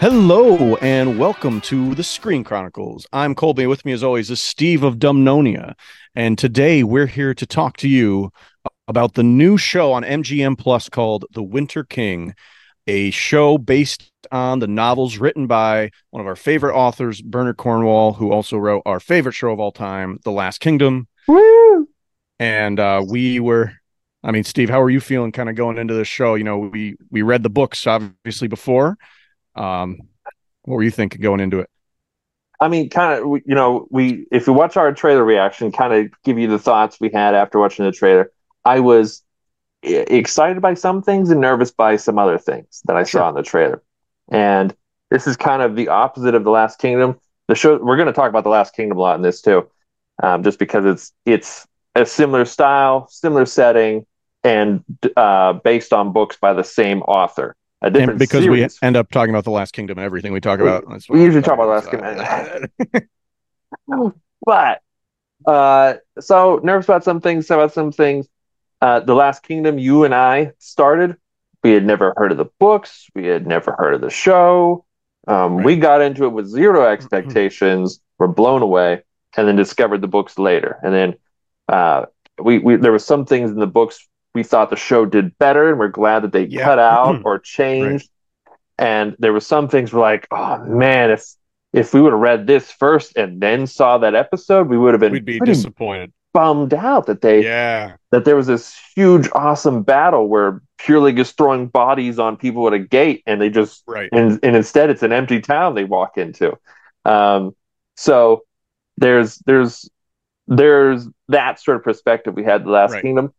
Hello and welcome to the Screen Chronicles. I'm Colby. With me, as always, is Steve of Dumnonia, and today we're here to talk to you about the new show on MGM Plus called The Winter King, a show based on the novels written by one of our favorite authors, Bernard Cornwell, who also wrote our favorite show of all time, The Last Kingdom. Woo! And uh, we were, I mean, Steve, how are you feeling kind of going into this show? You know, we we read the books obviously before. Um, what were you thinking going into it? I mean, kind of, you know, we if you watch our trailer reaction, kind of give you the thoughts we had after watching the trailer. I was excited by some things and nervous by some other things that I sure. saw in the trailer. And this is kind of the opposite of the Last Kingdom. The show we're going to talk about the Last Kingdom a lot in this too, um, just because it's it's a similar style, similar setting, and uh, based on books by the same author a different and because series. we end up talking about the last kingdom and everything we talk about we usually talk about the last kingdom but uh so nervous about some things about some things. Uh the last kingdom you and i started. We had never heard of the books. We had never heard of the show. Um, right. we got into it with zero expectations were blown away and then discovered the books later. And then uh we, we there were some things in the books we thought the show did better and we're glad that they yeah. cut out mm-hmm. or changed. Right. And there were some things we're like, oh man, if if we would have read this first and then saw that episode, we would have been we'd be disappointed. Bummed out that they yeah that there was this huge awesome battle where Pyrlig is throwing bodies on people at a gate and they just right and, and instead it's an empty town they walk into. Um so there's there's there's that sort of perspective we had the last right. kingdom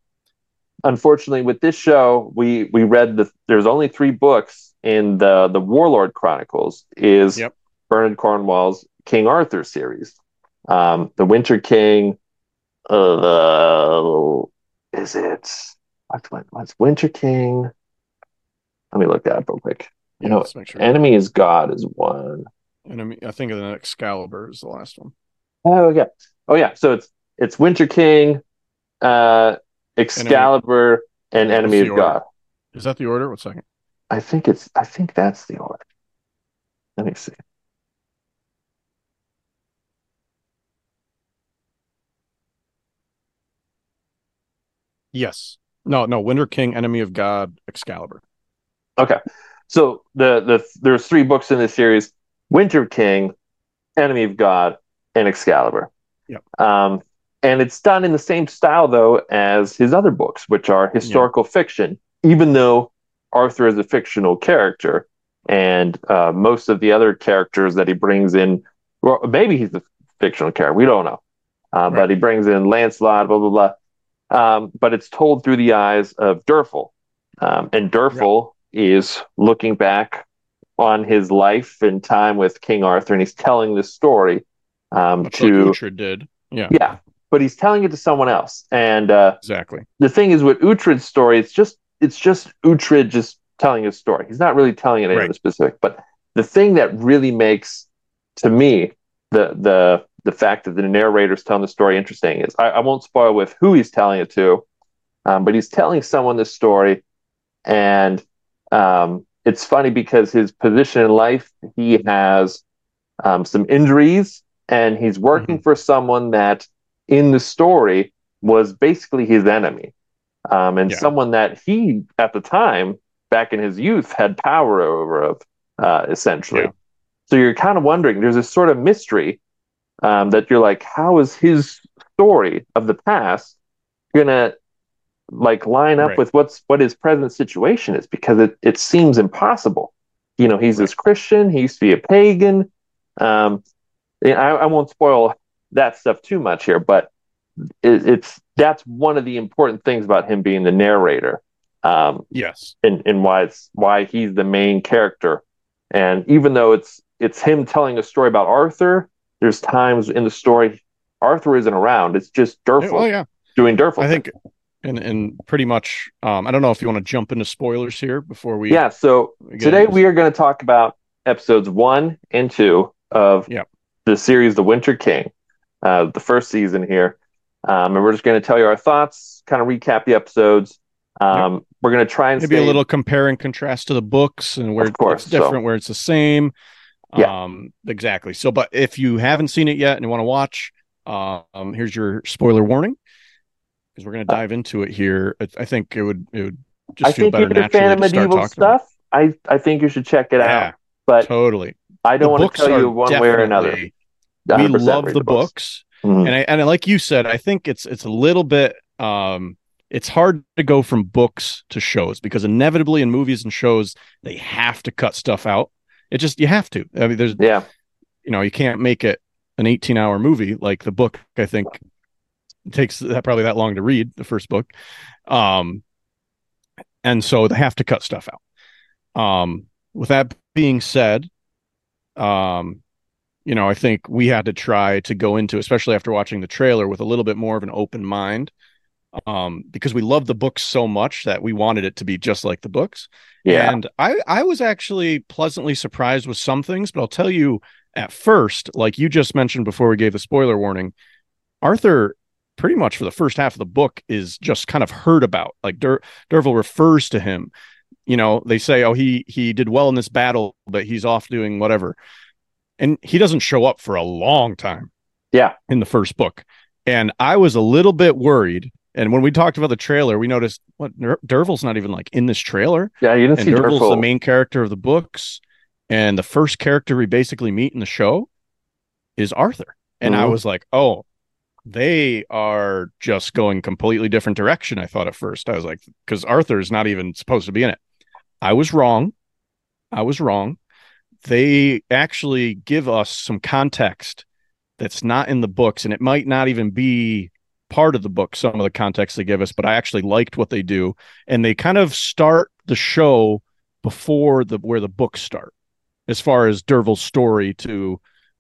unfortunately with this show we we read the there's only three books in the the warlord chronicles is yep. bernard cornwell's king arthur series um the winter king uh the is it what's, what's winter king let me look that up real quick you know sure. enemy is god is one enemy i think of the excalibur is the last one. Oh yeah oh yeah so it's it's winter king uh Excalibur and Enemy of God. Is that the order? One second. I think it's. I think that's the order. Let me see. Yes. No, no. Winter King, Enemy of God, Excalibur. Okay. So the the there's three books in this series: Winter King, Enemy of God, and Excalibur. Yep. Um, and it's done in the same style though as his other books which are historical yeah. fiction even though arthur is a fictional character. And uh, most of the other characters that he brings in well maybe he's a fictional character we don't know. Uh, right. but he brings in lancelot blah blah blah. Um, but it's told through the eyes of Derfel um, and Derfel yeah. is looking back on his life and time with king arthur and he's telling this story um, to like Uhtred did. Yeah. Yeah but he's telling it to someone else. And uh, exactly the thing is with Uhtred's story, it's just it's just Uhtred just telling his story. He's not really telling it anything right. specific. But the thing that really makes to me the the the fact that the narrator's telling the story interesting is I, I won't spoil with who he's telling it to, um, but he's telling someone this story, and um, it's funny because his position in life he has um, some injuries and he's working mm-hmm. for someone that in the story was basically his enemy um, and yeah. someone that he at the time back in his youth had power over of uh, essentially yeah. so you're kind of wondering there's this sort of mystery um, that you're like how is his story of the past gonna like line up right. with what's what his present situation is because it, it seems impossible you know he's right. this christian he used to be a pagan um, I, I won't spoil that stuff too much here, but it, it's that's one of the important things about him being the narrator. Um, yes, and and why it's why he's the main character. And even though it's it's him telling a story about Arthur, there's times in the story Arthur isn't around. It's just Derfel. Oh yeah, doing Derfel. I think, and and pretty much. Um, I don't know if you want to jump into spoilers here before we. Yeah. So today we are going to talk about episodes one and two of the series The Winter King uh, the first season here. Um, and we're just going to tell you our thoughts, kind of recap the episodes. Um, yep. we're gonna try and maybe stay, a little compare and contrast to the books and where Of course, it's different, so- where it's the same. Yeah. Um, exactly. So, but if you haven't seen it yet and you want to watch, um, here's your spoiler warning because we're going to dive into it here. I, I think it would it would just I feel think better if you're a naturally fan of medieval stuff, I I think you should check it it. out. But totally. I don't The want to tell you one way or another. Definitely- 100% We love read the books. Mhm. and I and like you said, I think it's it's a little bit um it's hard to go from books to shows because inevitably in movies and shows they have to cut stuff out. It just you have to. I mean, there's Yeah, you know you can't make it an 18 hour movie like the book. I think takes that probably that long to read the first book, um, and so they have to cut stuff out. Um, with that being said, um, you know, I think we had to try to go into, especially after watching the trailer, with a little bit more of an open mind, um, because we love the books so much that we wanted it to be just like the books. yeah, And I, I was actually pleasantly surprised with some things, but I'll tell you at first, like you just mentioned before we gave the spoiler warning, Arthur pretty much for the first half of the book is just kind of heard about. Like Dur- Derfel refers to him. You know, they say, "Oh, he he did well in this battle, but he's off doing whatever," and he doesn't show up for a long time. Yeah. in the first book, and I was a little bit worried. And when we talked about the trailer, we noticed what Dur- Derfel's not even like in this trailer yeah. You didn't and see Derfel's the main character of the books, and the first character we basically meet in the show is Arthur. And I Mhm. was like, oh, they are just going completely different direction. I thought at first. I was like, because Arthur is not even supposed to be in it. I was wrong. I was wrong. They actually give us some context that's not in the books, and it might not even be part of the book, some of the context they give us, but I actually liked what they do. And they kind of start the show before the where the books start, as far as Derfel's story to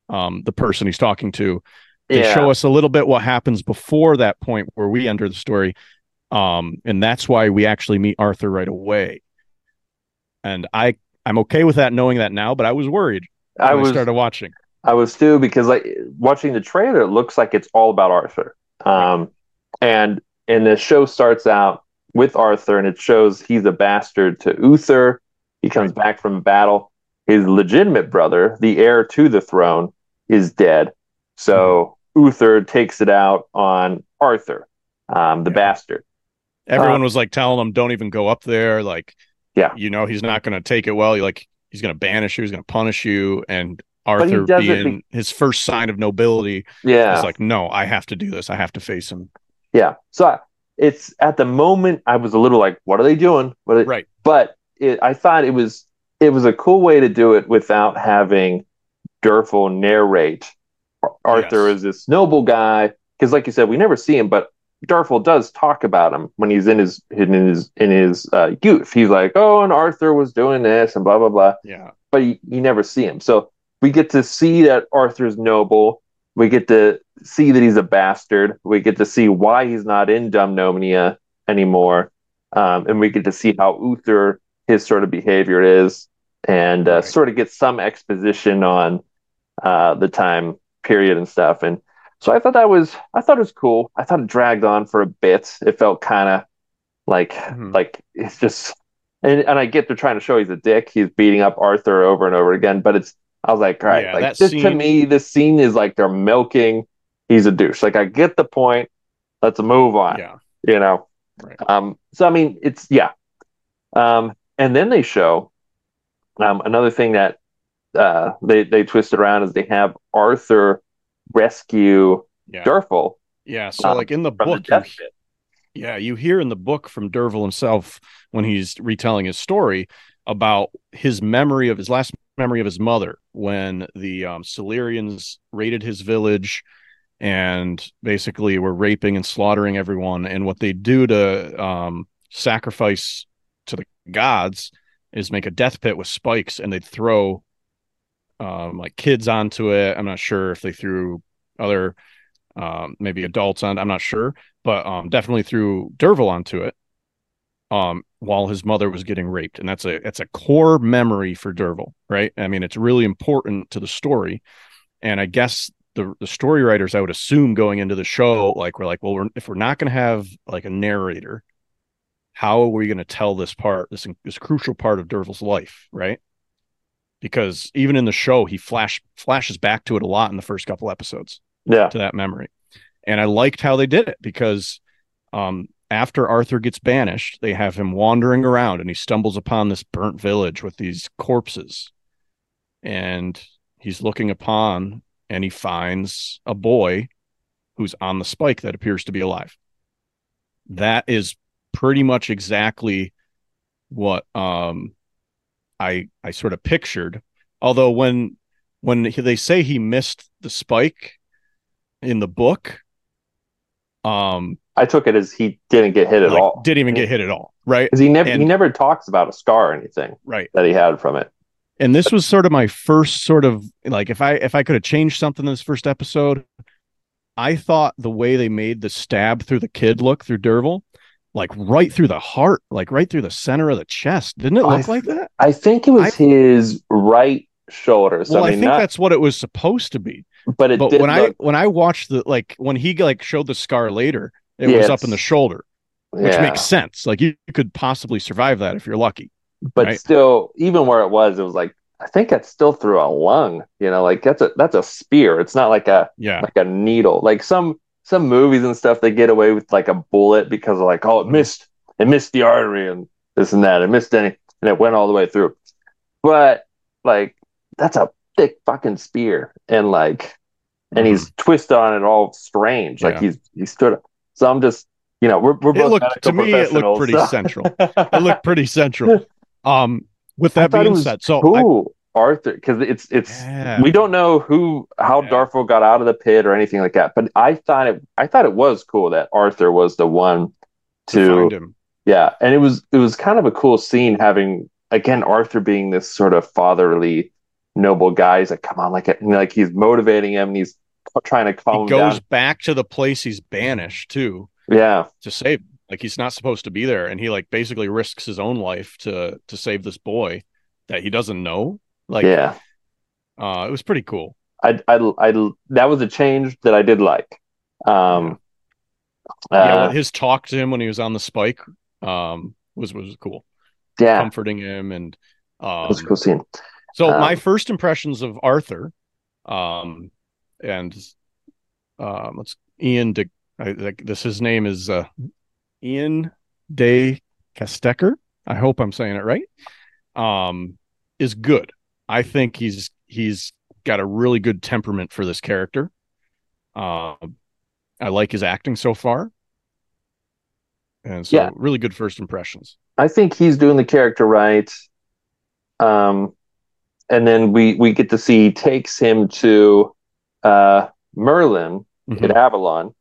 um, the person he's talking to. They yeah. show us a little bit what happens before that point where we enter the story. Um, and that's why we actually meet Arthur right away. And I I'm okay with that knowing that now, but I was worried when I I, was started watching. I was too because like watching the trailer, it looks like it's all about Arthur. Um, and and the show starts out with Arthur, and it shows he's a bastard to Uther. He comes back from battle. His legitimate brother, the heir to the throne, is dead. So Uther takes it out on Arthur, um, the Yeah. bastard. Everyone Uh, was like telling him, "Don't even go up there." Like, Yeah. you know, he's not going to take it well. He like he's going to banish you. He's going to punish you. And Arthur, being his first sign of nobility, Yeah, It's like, "No, I have to do this. I have to face him." Yeah. So I, it's at the moment I was a little like, what are they doing? What are they-" Right. But it, I thought it was it was a cool way to do it without having Derfel narrate Arthur Yes. is this noble guy because, like you said, we never see him, but Derfel does talk about him when he's in his in his in his uh, youth. He's like, oh, and Arthur was doing this and blah blah blah Yeah. but you, you never see him. So we get to see that Arthur's noble. We get to see that he's a bastard. We get to see why he's not in Dumnonia anymore. Um, and we get to see how Uther, his sort of behavior is, and uh, Right. sort of get some exposition on uh, the time period and stuff. And so I thought that was, I thought it was cool. I thought it dragged on for a bit. It felt kind of like, Mhm. like it's just and and I get they're trying to show he's a dick. He's beating up Arthur over and over again, but it's I was like, all right, Yeah, like this to me, this scene is like they're milking. He's a douche. Like I get the point. Let's move on. Yeah. You know. Right. Um. So I mean, it's yeah. Um. And then they show um another thing that uh they they twist around is they have Arthur rescue Yeah. Yeah. So um, like in the from the book, you. Yeah, you hear in the book from Derfel himself when he's retelling his story about his memory of his last memory of his mother when the um, Silurians raided his village and basically were raping and slaughtering everyone. And what they do to um, sacrifice to the gods is make a death pit with spikes and they'd throw um, like kids onto it. I'm not sure if they threw other um, maybe adults on. I'm not sure, but um, definitely threw Derfel onto it um, while his mother was getting raped, and that's a that's a core memory for Derfel, right? I mean, it's really important to the story, and I guess the the story writers, I would assume, going into the show, like we're like, well, we're, if we're not going to have like a narrator, how are we going to tell this part, this this crucial part of Derfel's life, right? Because even in the show, he flash flashes back to it a lot in the first couple episodes. Yeah. To that memory. And I liked how they did it because um, after Arthur gets banished, they have him wandering around and he stumbles upon this burnt village with these corpses. And he's looking upon and he finds a boy who's on the spike that appears to be alive. That is pretty much exactly what um I I sort of pictured. Although when when they say he missed the spike in the book, um I took it as he didn't get hit at like, all. Didn't even get hit at all, right? Because he never And- he never talks about a scar or anything Right. that he had from it. And this was sort of my first sort of like if I if I could have changed something in this first episode, I thought the way they made the stab through the kid look through Derfel, like right through the heart, like right through the center of the chest. Didn't it I look like that? I think it was I- his right shoulder. So well, I I, mean, think not, that's what it was supposed to be. but it But when I when I watched the like when he like showed the scar later, it Yeah, was up in the shoulder, which yeah. makes sense. Like you, you could possibly survive that if you're lucky. but right? still, even where it was, it was like I think that's still through a lung. You know, like that's a that's a spear. It's not like a Yeah. like a needle. Like some some movies and stuff, they get away with like a bullet because of like, oh, it missed it missed the artery and this and that. It missed any and it went all the way through. But like that's a thick fucking spear. And like and he's twisted on it all strange. Like Mm-hmm. Yeah. he's he stood up. So I'm just you know, we're we're It both looked to me it looked pretty so- central. It looked pretty central. Um with that being said, so cool, Arthur, because it's it's Yeah. we don't know who how Yeah. Derfel got out of the pit or anything like that. But I thought it I thought it was cool that Arthur was the one to to find him. yeah, and it was it was kind of a cool scene having again Arthur being this sort of fatherly noble guy. He's like, come on, like like he's motivating him and he's trying to calm He him goes down. back to the place he's banished too Yeah, to save him. Like he's not supposed to be there, and he like basically risks his own life to to save this boy that he doesn't know. Like, yeah. uh, it was pretty cool. I, I, I, that was a change that I did like. Um, yeah, uh, well, his talk to him when he was on the spike um was was cool, yeah, comforting him and um, was a cool scene. So Um, my first impressions of Arthur, um, and um, let's Ian de I, like this. His name is uh, Iain De Caestecker. I hope I'm saying it right. Um, is good. I think he's he's got a really good temperament for this character. Um, I like his acting so far, and so Yeah. really good first impressions. I think he's doing the character right. Um, and then we we get to see he takes him to uh, Merlin Mhm. at Avalon.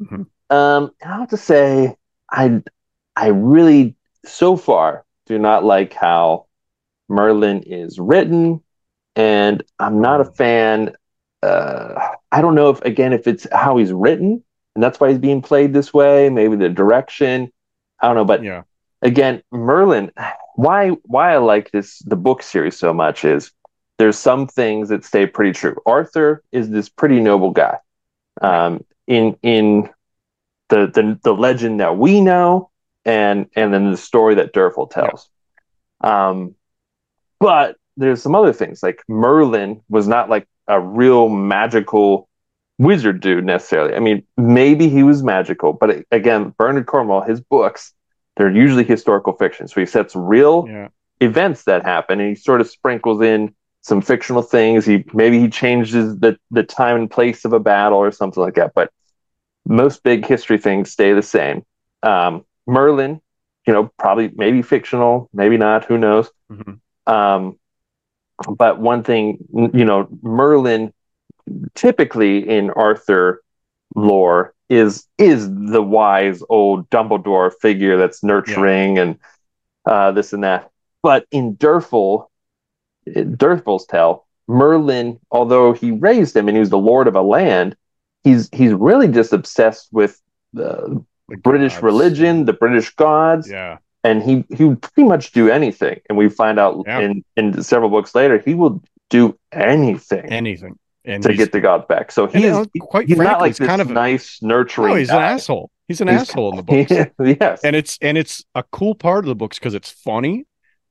Mhm. Um, I have to say, I I really so far do not like how Merlin is written, and I'm not a fan. Uh, I don't know if again if it's how he's written, and that's why he's being played this way. Maybe the direction. I don't know, but Yeah, again, Merlin, why why I like this the book series so much is there's some things that stay pretty true. Arthur is this pretty noble guy. Um, in in the, the the legend that we know, and and then the story that Derfel tells. Um, but there's some other things like Merlin was not like a real magical wizard dude necessarily. I mean, maybe he was magical, but again, Bernard Cornwell, his books, they're usually historical fiction. So he sets real yeah, events that happen and he sort of sprinkles in some fictional things. He maybe he changes the the time and place of a battle or something like that. But most big history things stay the same. Um, Merlin, you know, probably maybe fictional, maybe not. Who knows? Mhm. Um, but one thing, you know, Merlin typically in Arthur lore is is the wise old Dumbledore figure that's nurturing and uh, this and that. But in Derfel, Derfel's tale, Merlin, although he raised him and he was the lord of a land, he's he's really just obsessed with the The British gods. religion, the British gods, Yeah, and he he would pretty much do anything. And we find out Yeah. in in several books later he will do anything anything. And to get the gods back. So and, he's uh, quite he's frankly, not like this kind of nice nurturing. no, he's guy. an asshole. He's an he's, asshole in the books. yes. And it's and it's a cool part of the books because it's funny.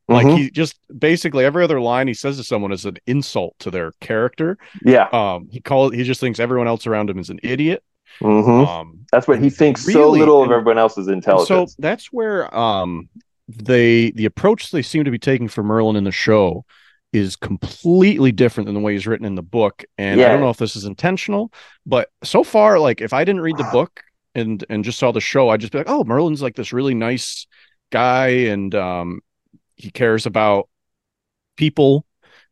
Like mm-hmm. he just basically every other line he says to someone is an insult to their character. Yeah. Um he calls he just thinks everyone else around him is an idiot. Mm-hmm. Um that's what he thinks really, so little of everyone else's intelligence. So that's where um they the approach they seem to be taking for Merlin in the show is completely different than the way he's written in the book. And yeah. I don't know if this is intentional, but so far, like if I didn't read the book and and just saw the show, I'd just be like, oh, Merlin's like this really nice guy, and um, he cares about people,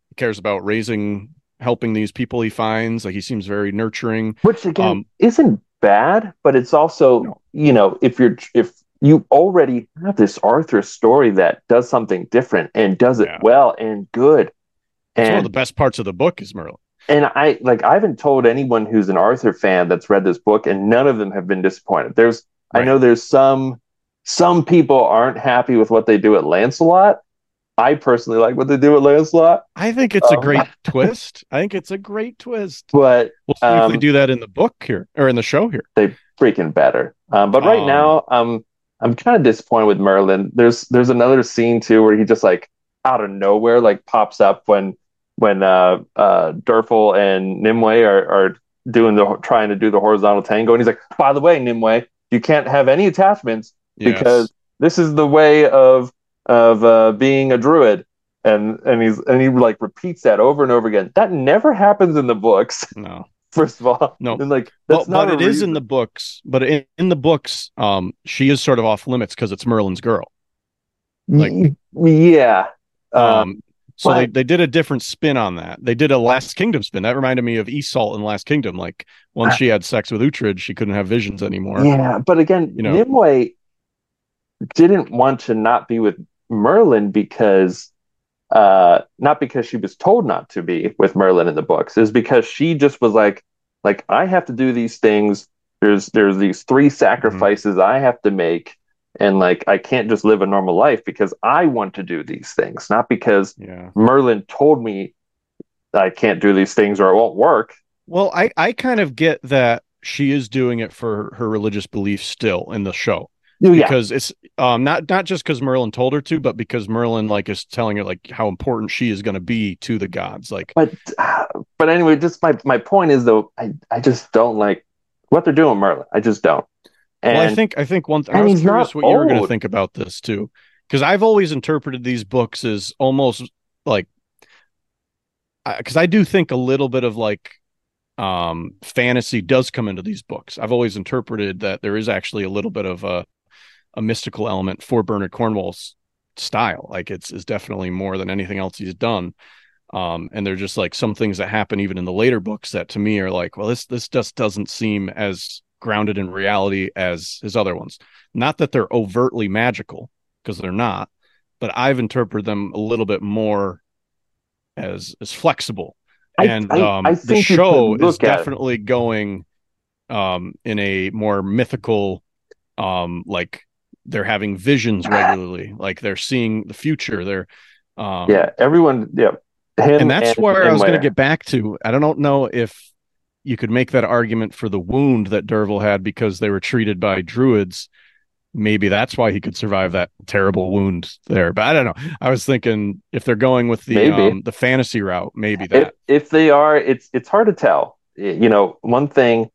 he cares about raising, helping these people he finds. Like he seems very nurturing, which again um, isn't bad, but it's also no. you know if you're if you already have this Arthur story that does something different and does it yeah. well and good. And one of the best parts of the book is Merlin. And I like I haven't told anyone who's an Arthur fan that's read this book, and none of them have been disappointed. There's right. I know there's some some people aren't happy with what they do at Lancelot. I personally like what they do with Lancelot. I think it's um, a great twist. I think it's a great twist. But we'll see um, if they um, do that in the book here or in the show here. They freaking better. Um, but right um, now, um, I'm kind of disappointed with Merlin. There's there's another scene too where he just like out of nowhere like pops up when when uh uh Derfel and Nimue are, are doing the trying to do the horizontal tango and he's like, by the way, Nimue, you can't have any attachments yes. because this is the way of of uh, being a druid. And and he's and he like repeats that over and over again. That never happens in the books. No. first of all. No, and like that's well, but it is in the books. But in, in the books, um, she is sort of off limits because it's Merlin's girl. Like, yeah. Um, um so but... they, they did a different spin on that. They did a Last Kingdom spin. That reminded me of Iseult in Last Kingdom. Like once she had sex with Uhtred, she couldn't have visions anymore. Yeah, but again, you know, Nimue didn't want to not be with Merlin because uh, not because she was told not to be with Merlin in the books, is because she just was like, like I have to do these things. There's there's these three sacrifices mm-hmm. I have to make, and like I can't just live a normal life because I want to do these things, not because yeah. Merlin told me I can't do these things or it won't work. Well, I I kind of get that she is doing it for her religious beliefs still in the show. Yeah. because it's um not not just because Merlin told her to, but because Merlin like is telling her like how important she is going to be to the gods. Like, but uh, but anyway, just my my point is though, I I just don't like what they're doing, Merlin. I just don't. And, well, I think I think one. Th- I was curious what old. you were going to think about this too, because I've always interpreted these books as almost like because I, I do think a little bit of like um fantasy does come into these books. I've always interpreted that there is actually a little bit of a a mystical element for Bernard Cornwell's style. Like it's is definitely more than anything else he's done. Um, and they're just like some things that happen even in the later books that to me are like, well, this this just doesn't seem as grounded in reality as his other ones. Not that they're overtly magical, because they're not, but I've interpreted them a little bit more as as flexible. I, and I, um, I the show is definitely it. going um, in a more mythical, um, like they're having visions regularly like they're seeing the future they're um yeah everyone yeah Him and that's and, where and i was going to get back to. I don't know if you could make that argument for the wound that derfel had because they were treated by druids. Maybe that's why he could survive that terrible wound there but i don't know. I was thinking if they're going with the um, the fantasy route maybe that. if, if they are it's it's hard to tell. You know one thing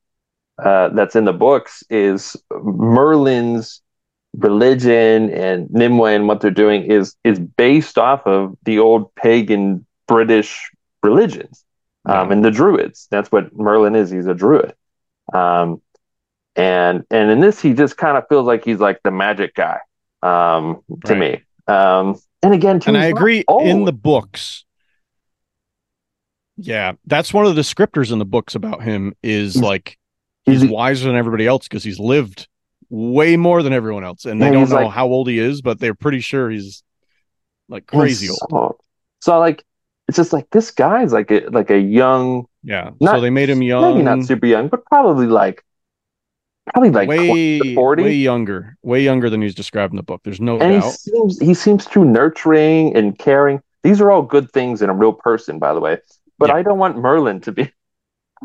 uh, that's in the books is Merlin's religion and Nimue and what they're doing is is based off of the old pagan British religions um, and the Druids. That's what Merlin is. He's a Druid. Um, and and in this, he just kind of feels like he's like the magic guy um, to right. me. Um, and again, and I agree in the books. Yeah, that's one of the descriptors in the books about him is he's, like he's, he's wiser than everybody else because he's lived way more than everyone else, and they don't know like, how old he is, but they're pretty sure he's like crazy so, old. So like, it's just like this guy's like a like a young. Yeah. Not, so they made him young. Maybe not super young, but probably like probably like way 40. way younger, way younger than he's described in the book. There's no and doubt. He seems he seems too nurturing and caring. These are all good things in a real person, by the way. But yeah. I don't want Merlin to be.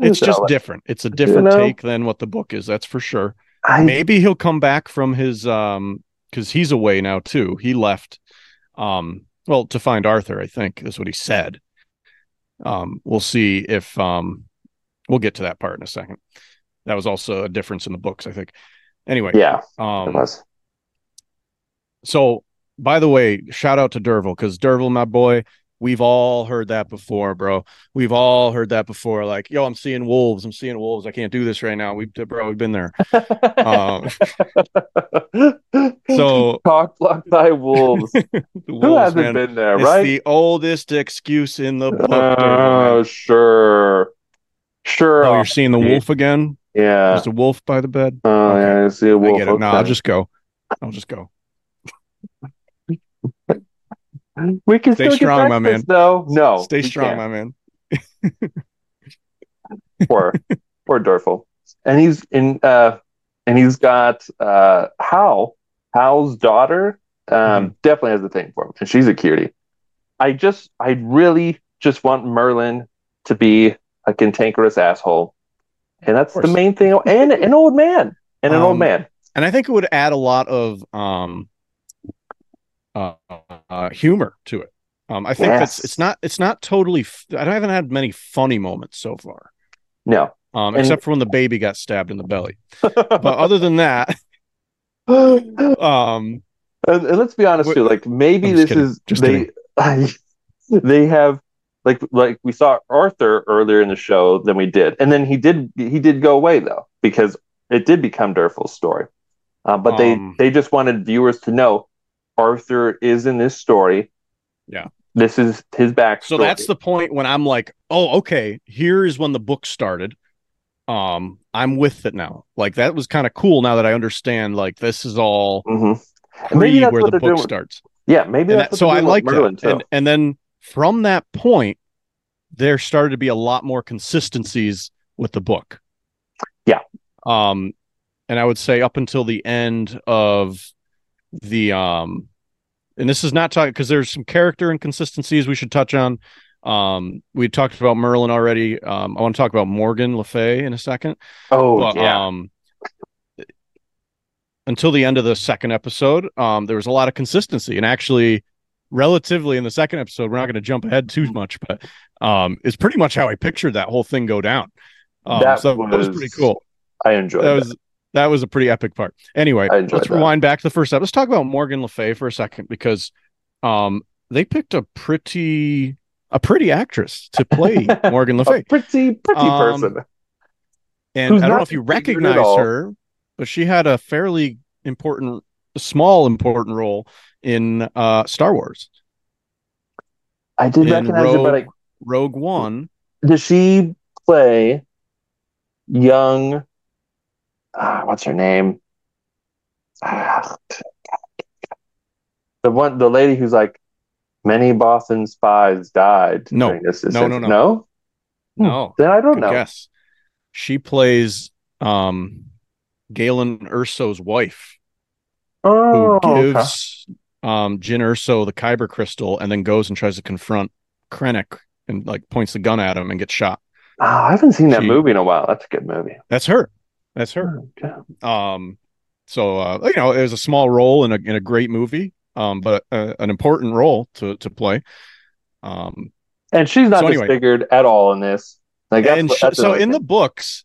It's just different. It's a different you know? take than what the book is. That's for sure. I, maybe he'll come back from his um because he's away now too. He left um well to find Arthur, I think is what he said. Um we'll see if um we'll get to that part in a second. That was also a difference in the books, I think. Anyway, yeah, it um was. so by the way, shout out to Derfel because Derfel, my boy, we've all heard that before, bro. We've all heard that before. Like, yo, I'm seeing wolves. I'm seeing wolves. I can't do this right now. We, bro, we've been there. Um, so Cock blocked by wolves. the Who hasn't man, been there, it's right? the oldest excuse in the book. Oh, man. sure. Sure. oh, you're seeing the wolf again? Yeah. There's a wolf by the bed. Oh, Okay. yeah. I see a I wolf. get it. No, okay. I'll just go. I'll just go. We can Stay still strong, get my breakfast, man. though. No. Stay strong, can't. my man. poor poor Derfel. And he's in uh and he's got uh Hal, Hal's daughter, um, Mm-hmm. definitely has a thing for him, and she's a cutie. I just I really just want Merlin to be a cantankerous asshole. And that's the main thing. And an old man. And an old Um, man. and I think it would add a lot of um uh, uh humor to it. Um I think that's it's not it's not totally I haven't had many funny moments so far. No. Um And- except for when the baby got stabbed in the belly. But other than that, and, um and let's be honest Wh- too, like maybe I'm this kidding. is Just they they have like like we saw Arthur earlier in the show than we did, and then he did he did go away though because it did become Derfel's story. Uh, but they Um, they just wanted viewers to know Arthur is in this story. Yeah. this is his backstory. so that's the point when I'm like, "Oh, okay, here is when the book started." Um I'm with it now. Like that was kind of cool now that I understand like this is all Mhm. Maybe that's where the book doing. starts. Yeah, maybe that, so I like Merlin, that. And and then from that point, there started to be a lot more consistencies with the book. Yeah. Um, and I would say up until the end of the um, and this is not talking because there's some character inconsistencies we should touch on. Um, we talked about Merlin already. Um, I want to talk about Morgan Le Fay in a second. oh But yeah, um until the end of the second episode, um, there was a lot of consistency and actually relatively in the second episode, we're not going to jump ahead too much, but um it's pretty much how I pictured that whole thing go down. Um, That so that was was- pretty cool. I enjoyed That that. was that was a pretty epic part. Anyway, let's that. rewind back to the first episode. Let's talk about Morgan Le Fay for a second because um they picked a pretty a pretty actress to play Morgan Le Fay. pretty pretty Um, person. And Who's I don't know if you recognize her, but she had a fairly important, small important role in uh, Star Wars. I did in recognize her, but I, Rogue One. does she play young? Ah, what's her name? Ah, the one, the lady who's like, many Bothan spies died. No. this. No, no, no. no. No, Then I don't good know. guess. She plays um, Galen Erso's wife, Oh, who okay. gives um, Jyn Erso the Kyber crystal, and then goes and tries to confront Krennic and like points the gun at him and gets shot. Oh, I haven't seen that She- movie in a while. That's a good movie. That's her. That's her. Okay. Um, so uh, you know, it was a small role in a in a great movie, um, but uh, an important role to to play. Um, And she's not So anyway. disfigured at all in this. Like that's, and what- sh- that's so in the books,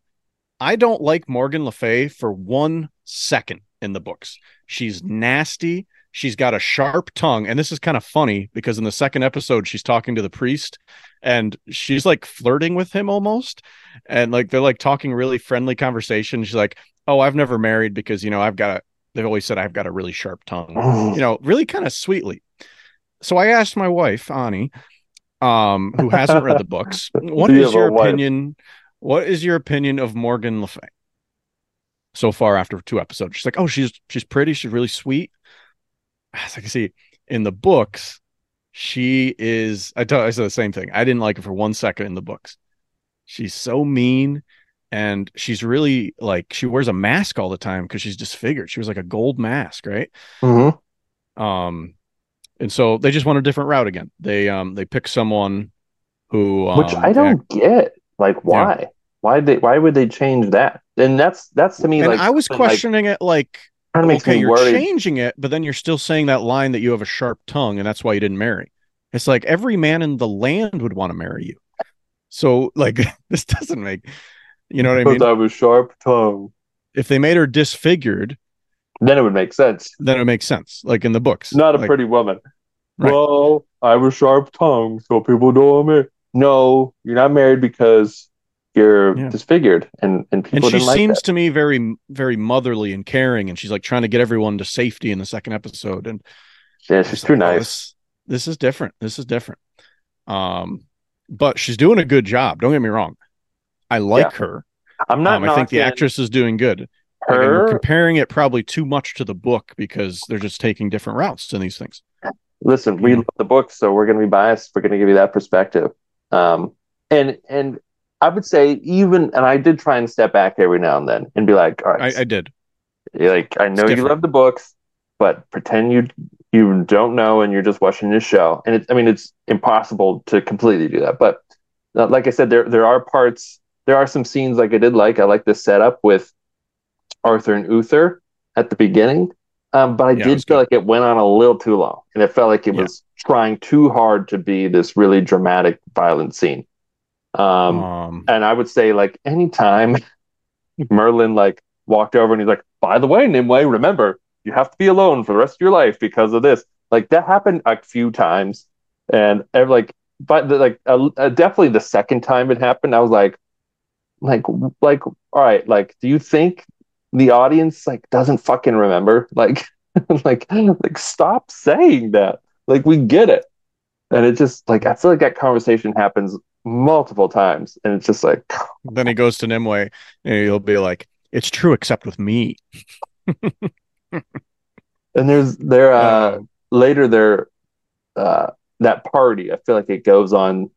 I don't like Morgan Le Fay for one second in the books. She's nasty. She's got a sharp tongue, and this is kind of funny because in the second episode, she's talking to the priest, and she's like flirting with him almost, and like they're like talking really friendly conversation. She's like, "Oh, I've never married because you know I've got a." They've always said I've got a really sharp tongue, you know, really kind of sweetly. So I asked my wife, Ani, um, who hasn't read the books, what is You is have a your wife. opinion? What is your opinion of Morgan Le Fay so far after two episodes? She's like, oh, she's she's pretty, she's really sweet. As I can see in the books, she is. I tell I said the same thing. I didn't like her for one second in the books. She's so mean, and she's really like she wears a mask all the time because she's disfigured. She was like a gold mask, right? Mhm. Um, and so they just went a different route again. They um they picked someone who um, Which I don't get. Like why? Why they why would they change that? and that's that's to me and like I was like, questioning it like kind of makes okay, me you're worried. changing it, but then you're still saying that line that you have a sharp tongue and that's why you didn't marry. It's like every man in the land would want to marry you. So like this doesn't make you know what I mean? I have a sharp tongue. If they made her disfigured, Then it would make sense. then it makes sense. Like in the books. Not a Like, pretty woman. Right. Well, I have a sharp tongue, so people know I'm married. No, you're not married because you're Yeah. disfigured, and and and she like seems that. to me very very motherly and caring and she's like trying to get everyone to safety in the second episode and Yeah, she's too like, oh, nice. this, this is different this is different um but she's doing a good job don't get me wrong i like her I'm not. um, i think the actress is doing good Like, we're comparing it probably too much to the book because they're just taking different routes in these things Listen, we love the book, so we're going to be biased. We're going to give you that perspective. Um, and and I would say even, and I did try and step back every now and then and be like, all right, i, I did like I know you love the books, but pretend you you don't know and you're just watching this show. And it's I mean it's impossible to completely do that. But uh, like I said, there there are parts, there are some scenes like I did like. I like the setup with Arthur and Uther at the beginning. Um, but I Yeah, did feel good. like it went on a little too long, and it felt like it Yeah. was trying too hard to be this really dramatic, violent scene. Um, um and I would say like anytime Merlin like walked over and he's like, by the way, Nimue, remember you have to be alone for the rest of your life because of this. Like that happened a few times, and like, but the, like uh, uh, definitely the second time it happened, I was like, like, like, all right, like, do you think the audience like doesn't fucking remember? Like, like, like, stop saying that. Like, we get it, and it just like I feel like that conversation happens multiple times, and it's just like, then he goes to nimue and he'll be like it's true except with me. And there's there uh Um, later there uh that party i feel like it goes on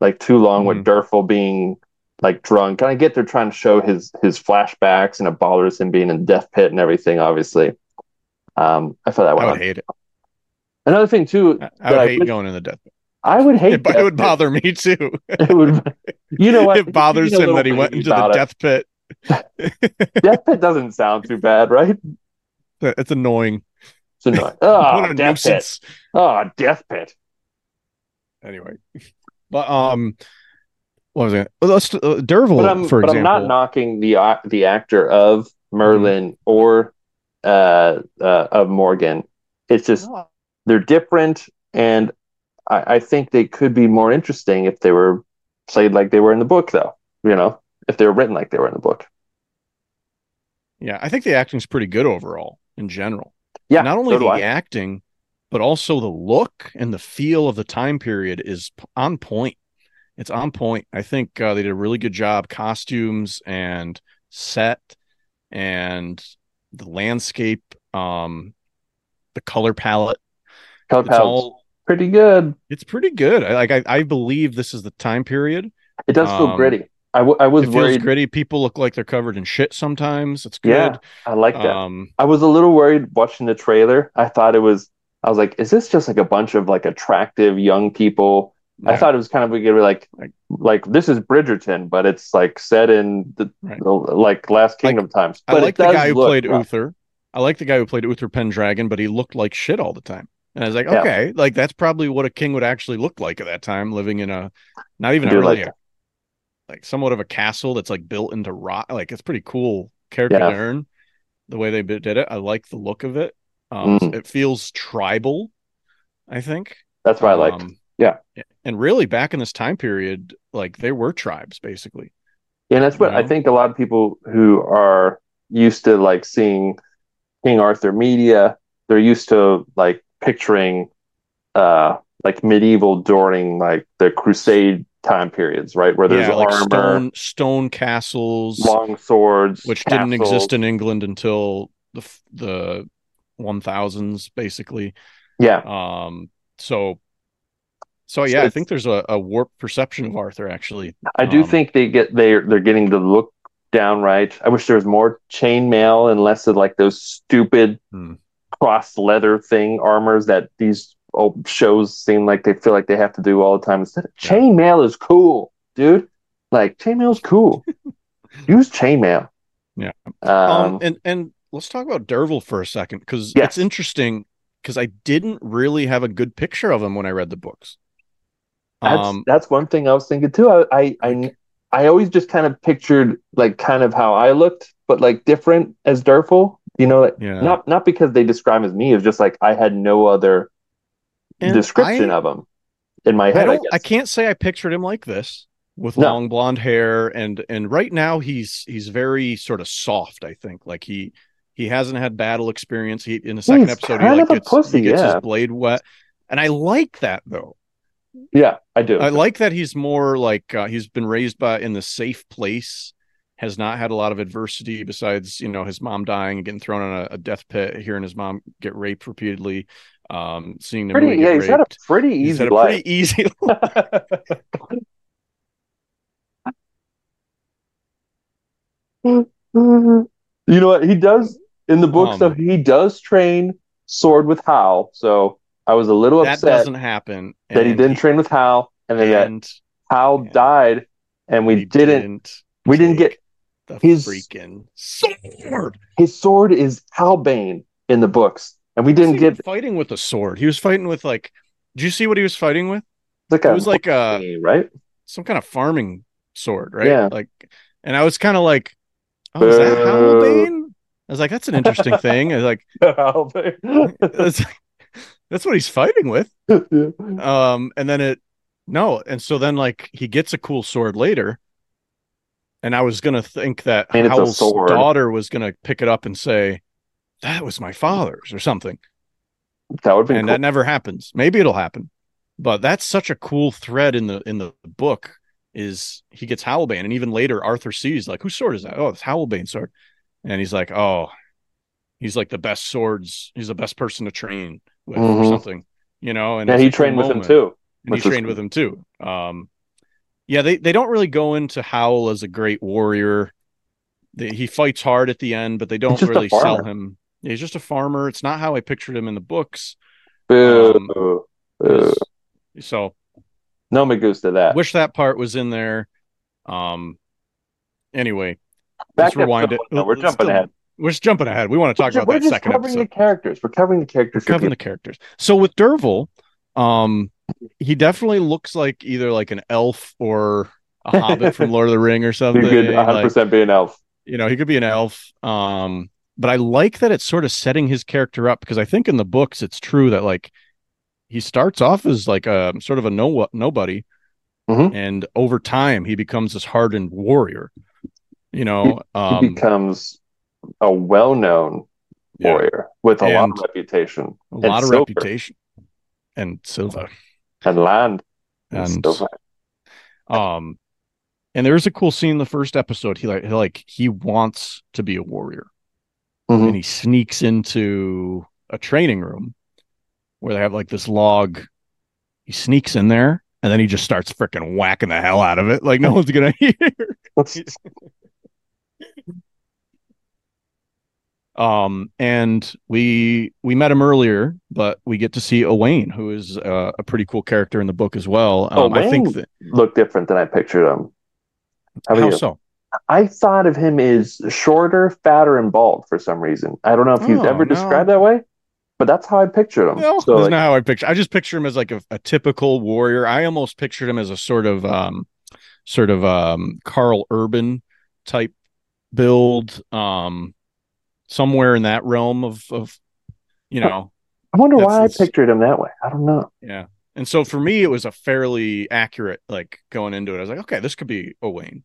like too long with Derfel being like drunk. And i get they're trying to show his his flashbacks and it bothers him being in death pit and everything obviously. Um i felt that i would hate it. Another thing too i, I would I hate wish- going in the death pit. I would hate it, it would bother me too. It would you know what? It bothers him that he went into the death pit. Death pit doesn't sound too bad right? It's annoying. It's annoying. What oh a death pit. nuisance. Oh death pit. Anyway. But um what was it well, let's uh, Derfel, but I'm for but I'm example. not knocking the uh, the actor of Merlin or uh, uh of Morgan. It's just they're different, and I, I think they could be more interesting if they were played like they were in the book, though. You know, if they were written like they were in the book. yeah i think the acting's pretty good overall in general Yeah, not only so the I. acting but also the look and the feel of the time period is on point it's on point i think uh, they did a really good job costumes and set and the landscape um the color palette Color all pretty good. it's pretty good i like I, I believe this is the time period It does feel Um, gritty. I, w- I was it feels worried. gritty people look like they're covered in shit sometimes it's good Yeah, I like that. um I was a little worried watching the trailer. I thought it was. I was like, is this just like a bunch of like attractive young people? I thought it was kind of like, Like- like this is Bridgerton, but it's like set in the, Right. the- like Last Kingdom times. I like the guy who played rough. Uther. I like the guy who played Uther Pendragon, but he looked like shit all the time. And I was like, Yeah. okay, like that's probably what a king would actually look like at that time, living in a not even I a really like a, like somewhat of a castle that's like built into rock. Like it's pretty cool character Yeah. the way they did it. I like the look of it. Um, Mm. It feels tribal. I think That's what I like. Um, Yeah. and really back in this time period, like they were tribes basically. And that's what you I think a lot of people who are used to like seeing King Arthur media, they're used to like picturing uh like medieval during like the crusade time periods, right? Where there's yeah, like armor, stone stone castles, long swords, which didn't exist in England until the the 1000s basically Yeah, um so so So yeah i think there's a, a warped perception of arthur actually I do Um, think they get they're they're getting the look down right. I wish there was more chainmail and less of like those stupid Hmm. Cross leather thing armors that these old shows seem like they feel like they have to do all the time. Instead of chainmail is cool, dude. Like chainmail's cool. Use chainmail. Yeah. Um, Um, and and let's talk about Derfel for a second because Yes. it's interesting because I didn't really have a good picture of him when I read the books. that's Um, that's one thing I was thinking too. I I I, I always just kind of pictured like kind of how I looked, but like different as Derfel. You know, yeah. not not because they describe him as me. It's just like I had no other And description I- of him in my head. I. I, can't say I pictured him like this with No. long blonde hair and and right now he's he's very sort of soft. I think like he he hasn't had battle experience. He in the second He's episode he like gets, pussy, he gets yeah. his blade wet, and I like that though. yeah, I do. I like that he's more like uh, he's been raised by in the safe place, has not had a lot of adversity besides you know his mom dying and getting thrown in a, a death pit, hearing his mom get raped repeatedly, um, seeing pretty. Yeah, he's had a raped. pretty He's easy had a life. pretty easy. you know what he does in the book? Um, he does train sword with Hal. So I was a little that upset that doesn't happen. that he didn't train with Hal, and then and Hal yeah. died, and we he didn't. we didn't get the his- freaking sword. His sword is Halbane in the books, and we didn't get fighting with a sword. He was fighting with like. Do you see what he was fighting with? like It was like a thingy, right. some kind of farming sword, right? Yeah. Like, and I was kind of like, "Oh, is that Boo. I was like, "That's an interesting thing." I was like, Halbane. that's, "That's what he's fighting with." Um, and then it, no, and so then like he gets a cool sword later, and I was gonna think that a daughter was gonna pick it up and say, "That was my father's" or something, that would be, and cool. that never happens. Maybe it'll happen, but that's such a cool thread in the in the book. Is he gets Hywelbane, and even later Arthur sees like, whose sword is that? Oh, it's Hywelbane's sword, and he's like, oh, he's like the best swords. He's the best person to train with or Mhm. something, you know. And yeah, he trained with him too. and he trained cool. with him too. Um, yeah, they they don't really go into Hywel as a great warrior. They, he fights hard at the end, but they don't really sell him. He's just a farmer. It's not how I pictured him in the books. Boo. Um. So No Magoose to that. wish that part was in there. Um. Anyway, Back let's rewind it. though. We're Let's jumping still- ahead. We're just jumping ahead. We want to talk We're about we're that just second covering episode. the characters. We're covering the characters. for covering the characters. So with Derfel, um, he definitely looks like either like an elf or a hobbit from Lord of the Ring or something. He could 100 Like, percent be an elf. you know, he could be an elf. Um, but I like that it's sort of setting his character up because I think in the books it's true that like he starts off as like a sort of a no nobody, Mhm. and over time he becomes this hardened warrior. You know, He um, becomes a well-known yeah, warrior with a lot of reputation a lot of silver. reputation and silver and land. and. Um, and there's a cool scene in the first episode. He like he like he wants to be a warrior, Mhm. and he sneaks into a training room where they have like this log. He sneaks in there, and then he just starts freaking whacking the hell out of it. Like no one's gonna hear. Um, and we we met him earlier, but we get to see Owain, who is uh, a pretty cool character in the book as well. Um, I think that Look different than I pictured him. How how so? I thought of him as shorter, fatter, and bald for some reason. I don't know if he's Oh, ever no. described that way, but that's how I pictured him. No, so that's like, not how I picture. I just picture him as like a, a typical warrior. I almost pictured him as a sort of um, sort of um, Karl Urban type build, um, somewhere in that realm of of you know, I wonder why I pictured him that way. I don't know. yeah. And so for me, it was a fairly accurate like going into it. I was like, okay, this could be Owain.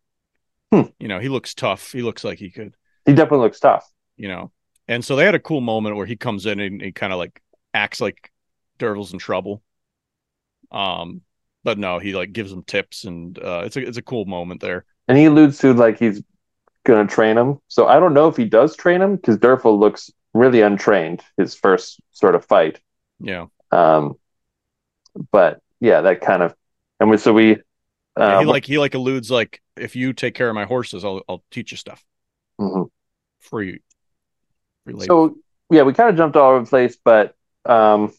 Hmm. You know, he looks tough. He looks like he could. He definitely looks tough. You know, and so they had a cool moment where he comes in and he kind of like acts like Derfel's in trouble. Um, but no, he like gives him tips, and uh, it's a it's a cool moment there. And he alludes to like he's gonna train him. So I don't know if he does train him because Derfel looks really untrained his first sort of fight. Yeah, Um, but yeah, that kind of and we so we Yeah, uh, he like he like alludes like if you take care of my horses, I'll I'll teach you stuff mhm. free. free labor. So yeah, we kind of jumped all over the place, but um,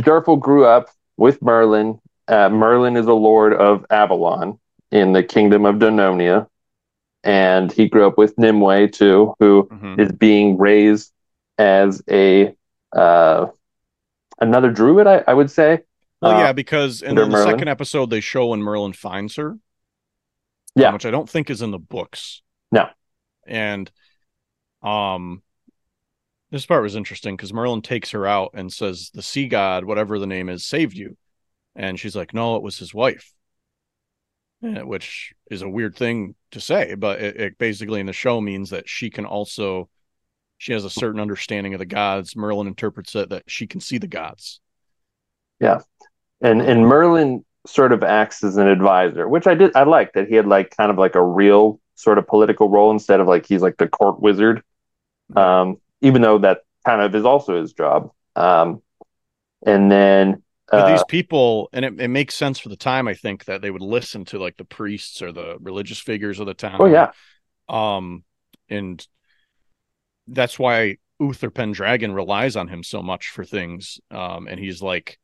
Derfel grew up with Merlin. Uh, Merlin is a lord of Avalon in the kingdom of Dumnonia, and he grew up with Nimue too, who Mhm. is being raised as a uh, another druid. I, I would say. Well, Uh, yeah, because in the Merlin. second episode they show when Merlin finds her. Yeah. which I don't think is in the books. No. And um this part was interesting because Merlin takes her out and says the sea god, whatever the name is, saved you. And she's like, No, it was his wife. Eh, Which is a weird thing to say, but it, it basically in the show means that she can also she has a certain understanding of the gods. Merlin interprets it that she can see the gods. Yeah. And and Merlin sort of acts as an advisor, which I did I like that he had like kind of like a real sort of political role instead of like he's like the court wizard. Um, even though that kind of is also his job. Um, and then But uh, these people, and it, it makes sense for the time, I think, that they would listen to like the priests or the religious figures of the town. oh yeah, Um, and that's why Uther Pendragon relies on him so much for things. Um, and he's like,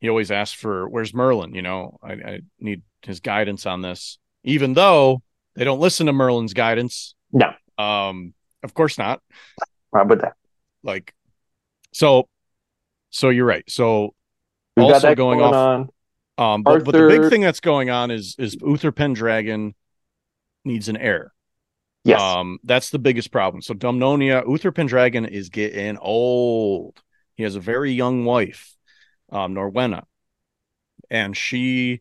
he always asks for, "Where's Merlin?" You know, I, I need his guidance on this, even though they don't listen to Merlin's guidance. No. Um, of course not. how about that? Like, so, so you're right. So We've Also going going, off- on. Um, but, but the big thing that's going on is is Uther Pendragon needs an heir. Yes, Um, that's the biggest problem. So Dumnonia, Uther Pendragon is getting old. He has a very young wife, um, Norwenna, and she,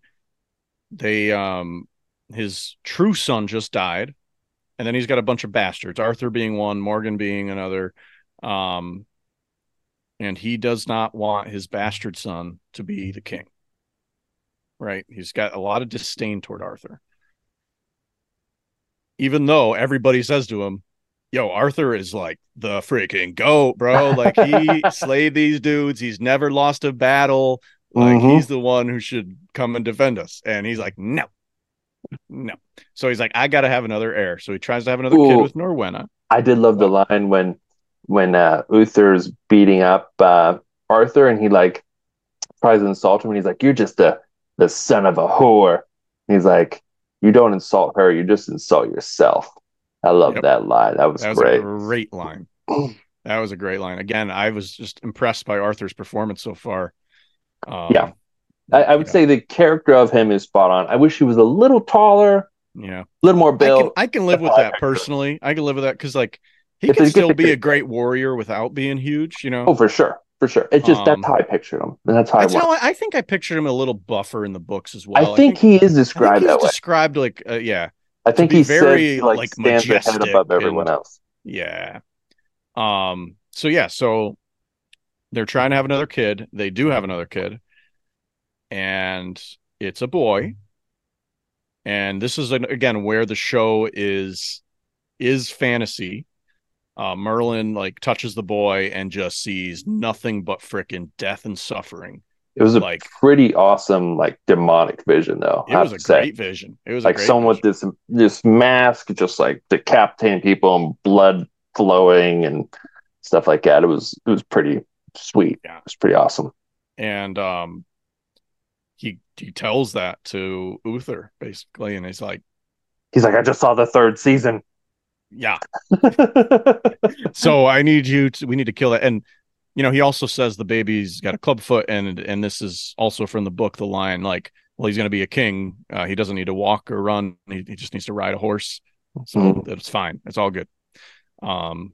they, um, his true son just died, and then he's got a bunch of bastards. Arthur being one, Morgan being another, um, and he does not want his bastard son to be the king. Right? He's got a lot of disdain toward Arthur even though everybody says to him, "Yo, Arthur is like the freaking goat, bro. Like he slayed these dudes. He's never lost a battle. Like Mhm. he's the one who should come and defend us." And he's like, "No, no." So he's like, "I got to have another heir." So he tries to have another kid with Norwenna. I did love the line when when uh, Uther's beating up uh, Arthur, and he like tries to insult him, and he's like, "You're just the the son of a whore." He's like, "You don't insult her; you just insult yourself." I love Yep. that line. That was, That was great. a great line. that was a great line. Again, I was just impressed by Arthur's performance so far. Um, Yeah. I, I would Yeah. say the character of him is spot on. I wish he was a little taller, yeah. a little more I can, built. I can live with that personally. I can live with that because like he If can still the be a great warrior without being huge. You know, oh, for sure, for sure. It's just Um, that's how I pictured him, and that's how that's I how I, I think I pictured him a little buffer in the books as well. I think he is I think described he's that way. described like uh, yeah, I think he's very, he, like, like, stands ahead above everyone and- else. yeah. Um. So yeah. So they're trying to have another kid. They do have another kid, and it's a boy. And this is again where the show is is fantasy. Uh, Merlin like touches the boy and just sees nothing but frickin' death and suffering. It was a Like- pretty awesome, like demonic vision, though. It I was a say. great vision. It was a like great someone with this this mask, just like decapitating people and blood flowing and stuff like that. It was it was pretty sweet. Yeah. It was pretty awesome. and um, he he tells that to Uther basically, and he's like, He's like, I just saw the third season. "Yeah, so I need you to. We need to kill it." And you know, he also says the baby's got a club foot, and and this is also from the book, the line like, "Well, he's going to be a king. Uh, he doesn't need to walk or run. He, he just needs to ride a horse." So Mhm. that's fine. It's all good. Um,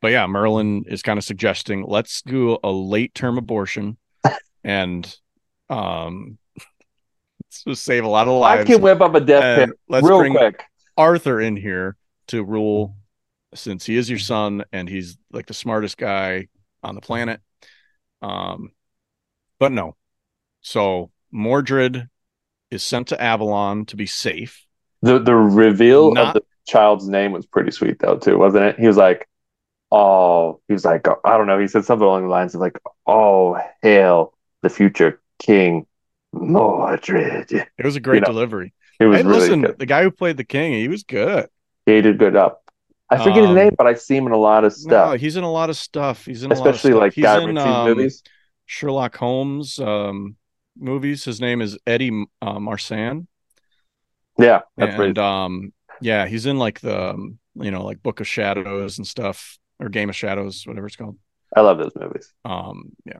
but yeah, Merlin is kind of suggesting let's do a late term abortion, and um, let's just save a lot of lives. I can whip up a death pit real bring quick. Arthur in here to rule, since he is your son and he's like the smartest guy on the planet. Um, but no. So Mordred is sent to Avalon to be safe. The the reveal Not- of the child's name was pretty sweet though too, wasn't it? He was like, "Oh," he was like, "I don't know." He said something along the lines of like, "Oh, hail the future king, Mordred." It was a great know, delivery. It was And really listen, good. the guy who played the king, he was good. Did good up. I forget his Um, name, but I see him in a lot of stuff. No, he's in a lot of stuff. He's in a especially lot of like. He's Guy in, um, movies. Sherlock Holmes um, movies. His name is Eddie uh, Marsan. Yeah, that's and um Yeah, he's in like the um, you know like Book of Shadows and stuff or Game of Shadows, whatever it's called. I love those movies. Um, yeah.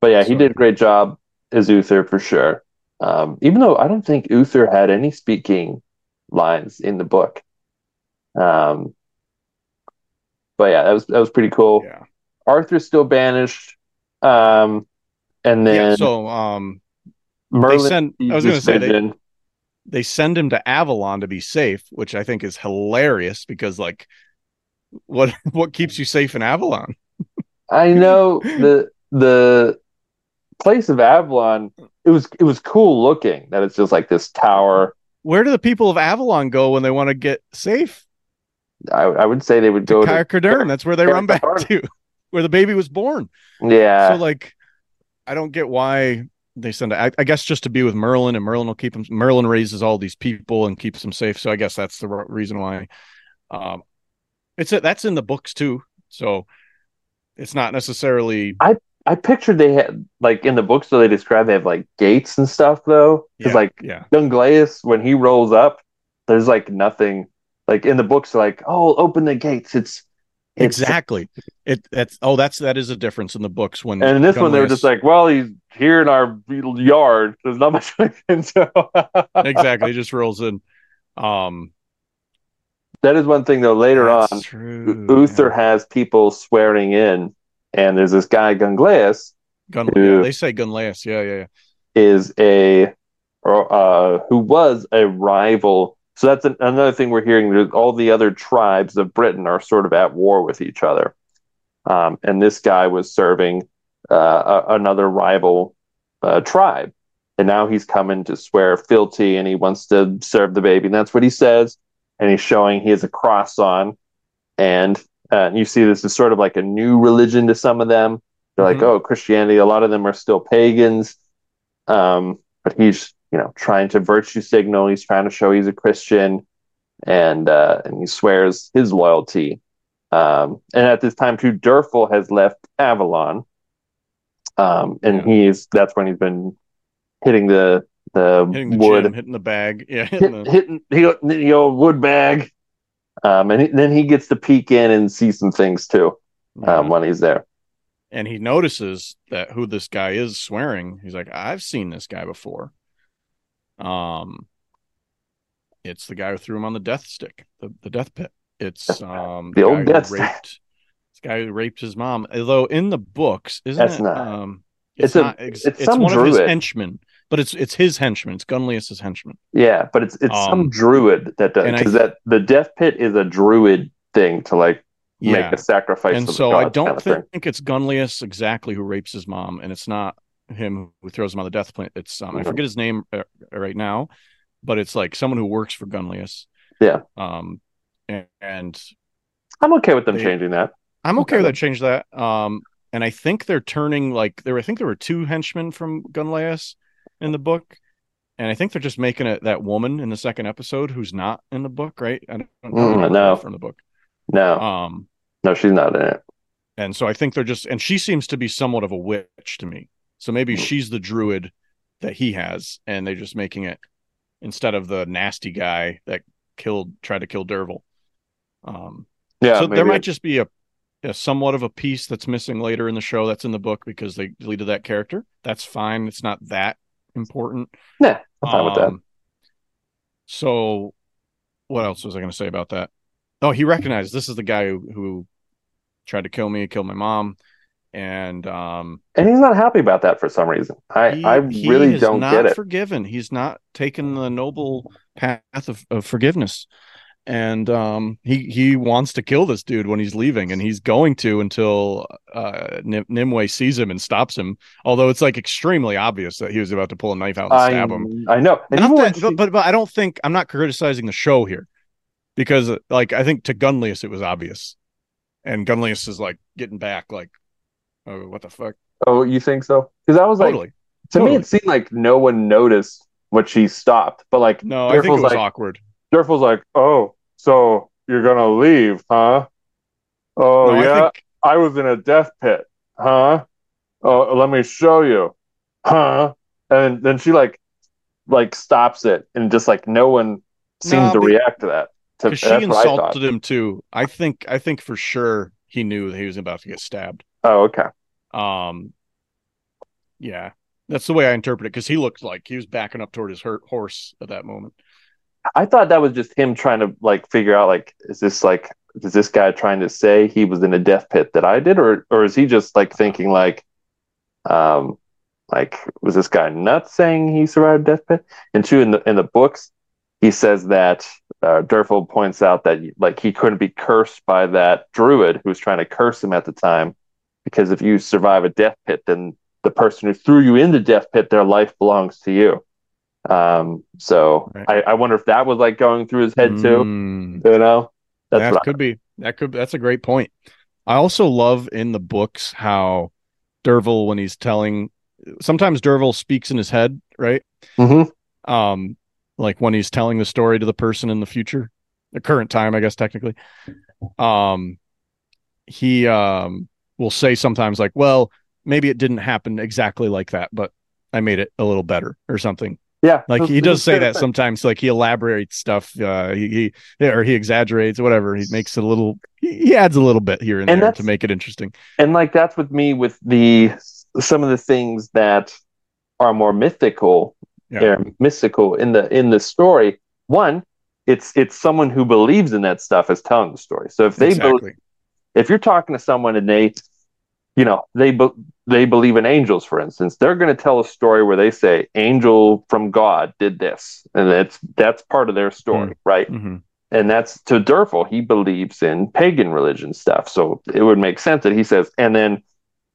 But yeah, he did a great job as Uther for sure. Um, even though I don't think Uther had any speaking lines in the book. Um, but yeah, that was that was pretty cool. Yeah. Arthur's still banished. Um, and then yeah, so um, Merlin. Send, I was going to say they, they send him to Avalon to be safe, which I think is hilarious because like, what what keeps you safe in Avalon? I know the the place of Avalon. It was it was cool looking that it's just like this tower. Where do the people of Avalon go when they want to get safe? I, I would say they would go to Caer That's where they run back to, where the baby was born. Yeah. So like, I don't get why they send. I, I guess just to be with Merlin, and Merlin will keep him. Merlin raises all these people and keeps them safe. So I guess that's the reason why. Um, it's a, that's in the books too. So it's not necessarily. I I pictured they had like in the books so they describe they have like gates and stuff though. Because yeah, like yeah. Gundleus when he rolls up, there's like nothing like in the books like, oh open the gates. It's, it's exactly it that's oh that's that is a difference in the books when and in this one they were just like, well he's here in our yard. There's not much we can do. exactly. He just rolls in. Um that is one thing though later on true, Uther yeah. has people swearing in and there's this guy Gundleus. Gun, who yeah, they say Gunleus, yeah, yeah, yeah. Is a uh, who was a rival. So that's an, another thing we're hearing. All the other tribes of Britain are sort of at war with each other, um, and this guy was serving uh, a, another rival uh, tribe, and now he's coming to swear fealty, and he wants to serve the baby, and that's what he says, and he's showing he has a cross on, and and you see this is sort of like a new religion to some of them. They're mm-hmm. like, oh, Christianity. A lot of them are still pagans. Um, but he's, you know, trying to virtue signal. He's trying to show he's a Christian, and uh, and he swears his loyalty. Um, and at this time, too, Derfel has left Avalon, um, and yeah. he's that's when he's been hitting the the hitting the wood, gym, hitting the bag, yeah, hitting, hitting, the... hitting the, the old wood bag, um, and he, then he gets to peek in and see some things too um, when he's there. And he notices that who this guy is swearing. He's like, I've seen this guy before. Um, it's the guy who threw him on the death stick, the, the death pit. It's um the, the old death raped. This guy who raped his mom. Although in the books, isn't That's it? Not, um, it's, it's not. A, it's, it's, one druid. of his henchmen but it's it's his henchman. It's Gunleus's henchman. Yeah, but it's it's um, some druid that does because that the death pit is a druid thing to like yeah. make a sacrifice. And so I don't think, think, it's Gunleus exactly who rapes his mom, and it's not him who throws him on the death plane. It's um, mm-hmm. I forget his name uh, right now, but it's like someone who works for Gunleus. Yeah. Um, and, and I'm okay with them they, changing that. I'm okay, okay with that. Change that. Um, and I think they're turning like there. I think there were two henchmen from Gunleus in the book, and I think they're just making it that woman in the second episode who's not in the book, right? I don't, mm, know from the book. No, um, no, she's not in it. And so I think they're just, and she seems to be somewhat of a witch to me. So maybe mm. she's the druid that he has, and they're just making it instead of the nasty guy that killed, tried to kill Derfel. Um, yeah, so there might just be a, a somewhat of a piece that's missing later in the show that's in the book because they deleted that character. That's fine. It's not that important. Yeah, I'm fine um, with that. Um, so, what else was I going to say about that? Oh, he recognized this is the guy who, who tried to kill me, kill my mom, and um, and he's not happy about that for some reason. I he, I really don't get it. Forgiven, he's not taken the noble path of, of forgiveness and um, he he wants to kill this dude when he's leaving, and he's going to until uh, Nim- Nimue sees him and stops him. Although it's like extremely obvious that he was about to pull a knife out and I, stab him. I know, that, she... but, but, but I don't think I'm not criticizing the show here because like I think to Gunleus it was obvious, and Gunleus is like getting back like, oh what the fuck? Oh, you think so? Because I was totally. like, to totally. me it seemed like no one noticed what she stopped, but like no, I think it was like, awkward. Derfel's like, oh, so you're gonna leave, huh? Oh no, yeah, I, think... I, was in a death pit, huh? Oh, let me show you, huh? And then she like like stops it and just like no one seems to react to that. Because she insulted him too. I think I think for sure he knew that he was about to get stabbed. Oh, okay. Um, yeah, that's the way I interpret it because he looked like he was backing up toward his hurt horse at that moment. I thought that was just him trying to like figure out like is this like is this guy trying to say he was in a death pit that I did? Or or is he just like thinking like um like was this guy nuts saying he survived death pit? And two in the in the books he says that uh, points out that like he couldn't be cursed by that druid who was trying to curse him at the time because if you survive a death pit then the person who threw you in the death pit their life belongs to you um, so right. I, I, wonder if that was like going through his head too. Mm. You know, that's that could I, be. That could. That's a great point. I also love in the books how Derfel, when he's telling, sometimes Derfel speaks in his head, right? Mm-hmm. Um, like when he's telling the story to the person in the future, the current time, I guess technically. Um, he um will say sometimes like, "Well, maybe it didn't happen exactly like that, but I made it a little better or something." Yeah, like he does say that sometimes. Like he elaborates stuff. Uh, he, he or he exaggerates, whatever. He makes it a little. He adds a little bit here and, and there to make it interesting. And like that's with me with the some of the things that are more mythical, yeah. mystical in the in the story. One, it's it's someone who believes in that stuff is telling the story. So if they exactly. believe, if you're talking to someone and they you know they be- they believe in angels for instance they're going to tell a story where they say angel from god did this and that's that's part of their story mm. right mm-hmm. and that's to Derfel he believes in pagan religion stuff so it would make sense that he says and then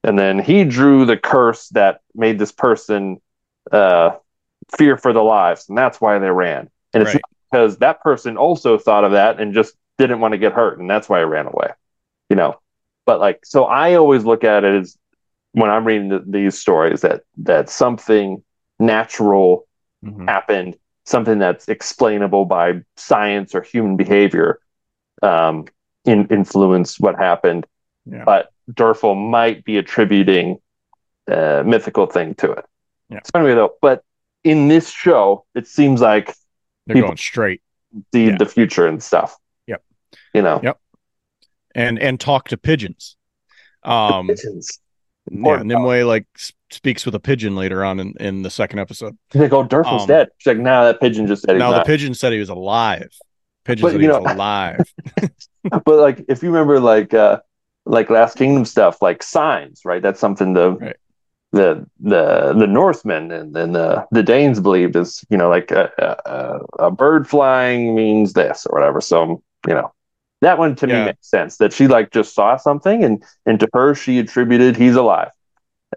and then he drew the curse that made this person uh fear for their lives and that's why they ran and it's right. because that person also thought of that and just didn't want to get hurt and that's why he ran away you know but like, so I always look at it as when I'm reading the, these stories that that something natural mm-hmm. happened, something that's explainable by science or human behavior, um, in, influence what happened. Yeah. But Derfel might be attributing a mythical thing to it. Yeah. So anyway, though, but in this show, it seems like they're going straight. See yeah. the future and stuff. Yep. You know. Yep and and talk to pigeons. Um, pigeons. Yeah, Nimue like speaks with a pigeon later on in, in the second episode. They go, Derfel's um, dead. She's like, nah, that pigeon just said. Now the pigeon said he was alive. Pigeon but, said he know, was alive. but like, if you remember, like, uh, like Last Kingdom stuff, like signs, right? That's something the right. the the the Northmen and then the the Danes believed is, you know, like a, a, a bird flying means this or whatever. So you know, that one to yeah. me makes sense that she like just saw something and and to her she attributed he's alive,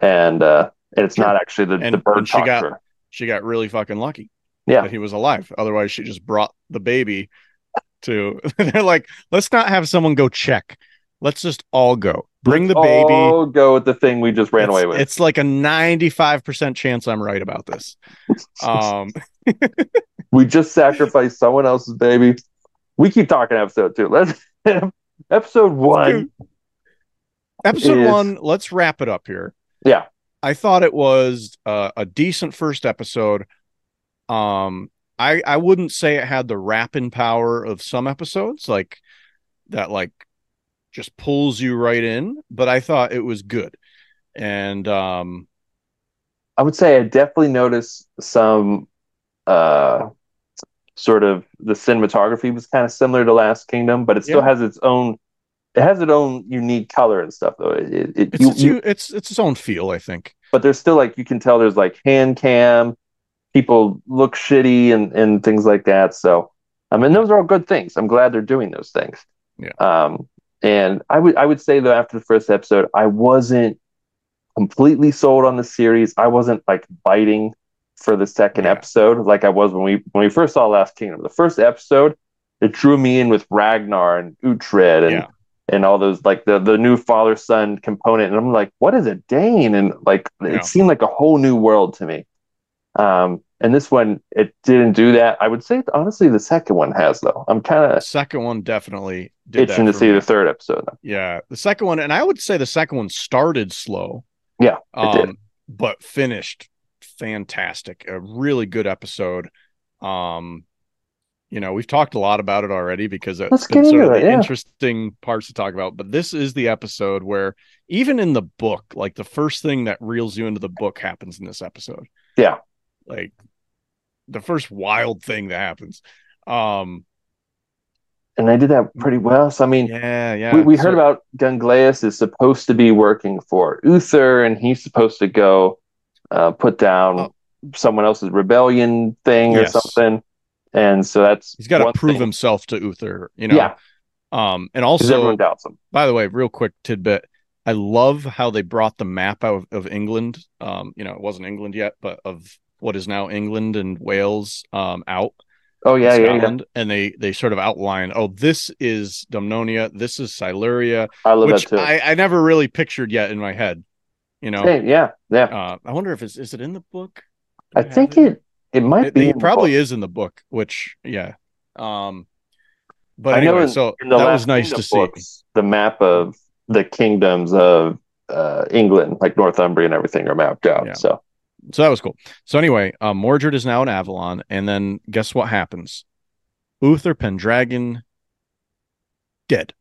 and uh and it's not actually the, and, the bird. she got she got really fucking lucky. Yeah, that he was alive. Otherwise, she just brought the baby to. they're like, let's not have someone go check. Let's just all go. Bring let's the baby. All go with the thing we just ran it's, away with. It's like a ninety-five percent chance I'm right about this. um, we just sacrificed someone else's baby we keep talking episode two. Let's episode one. Episode is, one. Let's wrap it up here. Yeah, I thought it was uh, a decent first episode. Um, I I wouldn't say it had the rapping power of some episodes, like that, like just pulls you right in. But I thought it was good, and um, I would say I definitely noticed some uh sort of the cinematography was kind of similar to Last Kingdom, but it still yeah. has its own it has its own unique color and stuff though. It, it, it's, you, it's, you, it's it's its own feel, I think. But there's still like you can tell there's like hand cam, people look shitty and and things like that. So I mean those are all good things. I'm glad they're doing those things. Yeah. Um and I would I would say though after the first episode I wasn't completely sold on the series. I wasn't like biting for the second yeah. episode, like I was when we when we first saw Last Kingdom. The first episode, it drew me in with Ragnar and Uhtred and yeah. and all those like the the new father son component, and I'm like, what is a Dane? And like yeah. it seemed like a whole new world to me. Um, and this one, it didn't do that. I would say honestly, the second one has though. I'm kind of second one definitely itching to see me. the third episode. Though. Yeah, the second one, and I would say the second one started slow. Yeah, it um, but finished fantastic. A really good episode. Um, you know, we've talked a lot about it already because it's been sort of the yeah. interesting parts to talk about. But this is the episode where even in the book, like the first thing that reels you into the book happens in this episode. Yeah. Like the first wild thing that happens. Um and they did that pretty well. So I mean, yeah, yeah. We, we heard so, about Gundleus is supposed to be working for Uther, and he's supposed to go uh, put down oh. someone else's rebellion thing yes. or something and so that's he's got to prove thing. himself to Uther, you know. Yeah. Um, and also, everyone doubts him. By the way, real quick tidbit: I love how they brought the map out of, of England. Um, you know, it wasn't England yet, but of what is now England and Wales um, out. Oh yeah, Scotland, yeah, yeah. And they they sort of outline, oh, this is Dumnonia, this is Siluria, I which. I, I never really pictured yet in my head. You know, hey, yeah, yeah. Uh, I wonder if it's is it in the book? I think it? it? It might it, be. It probably is in the book, which yeah. Um, but I anyway, in, so in that was nice to books, see. The map of the kingdoms of uh, England, like Northumbria and everything, are mapped out. Yeah. So, so that was cool. So anyway, um, Mordred is now in Avalon, and then guess what happens? Uther Pendragon dead.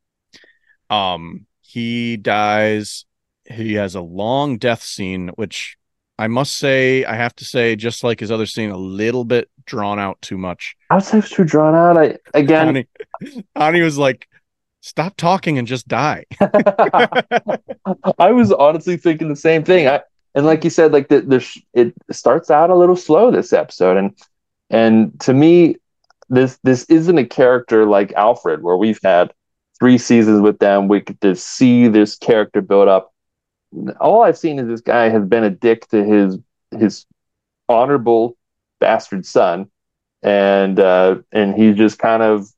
Um, he dies. He has a long death scene, which I must say, I have to say, just like his other scene, a little bit drawn out too much. I would say it's too drawn out. I again, Ani, Ani was like, "Stop talking and just die." I was honestly thinking the same thing. I and like you said, like the, the it starts out a little slow this episode, and and to me, this this isn't a character like Alfred, where we've had three seasons with them. We could to see this character build up all I've seen is this guy has been a dick to his his honorable bastard son, and uh, and he's just kind of,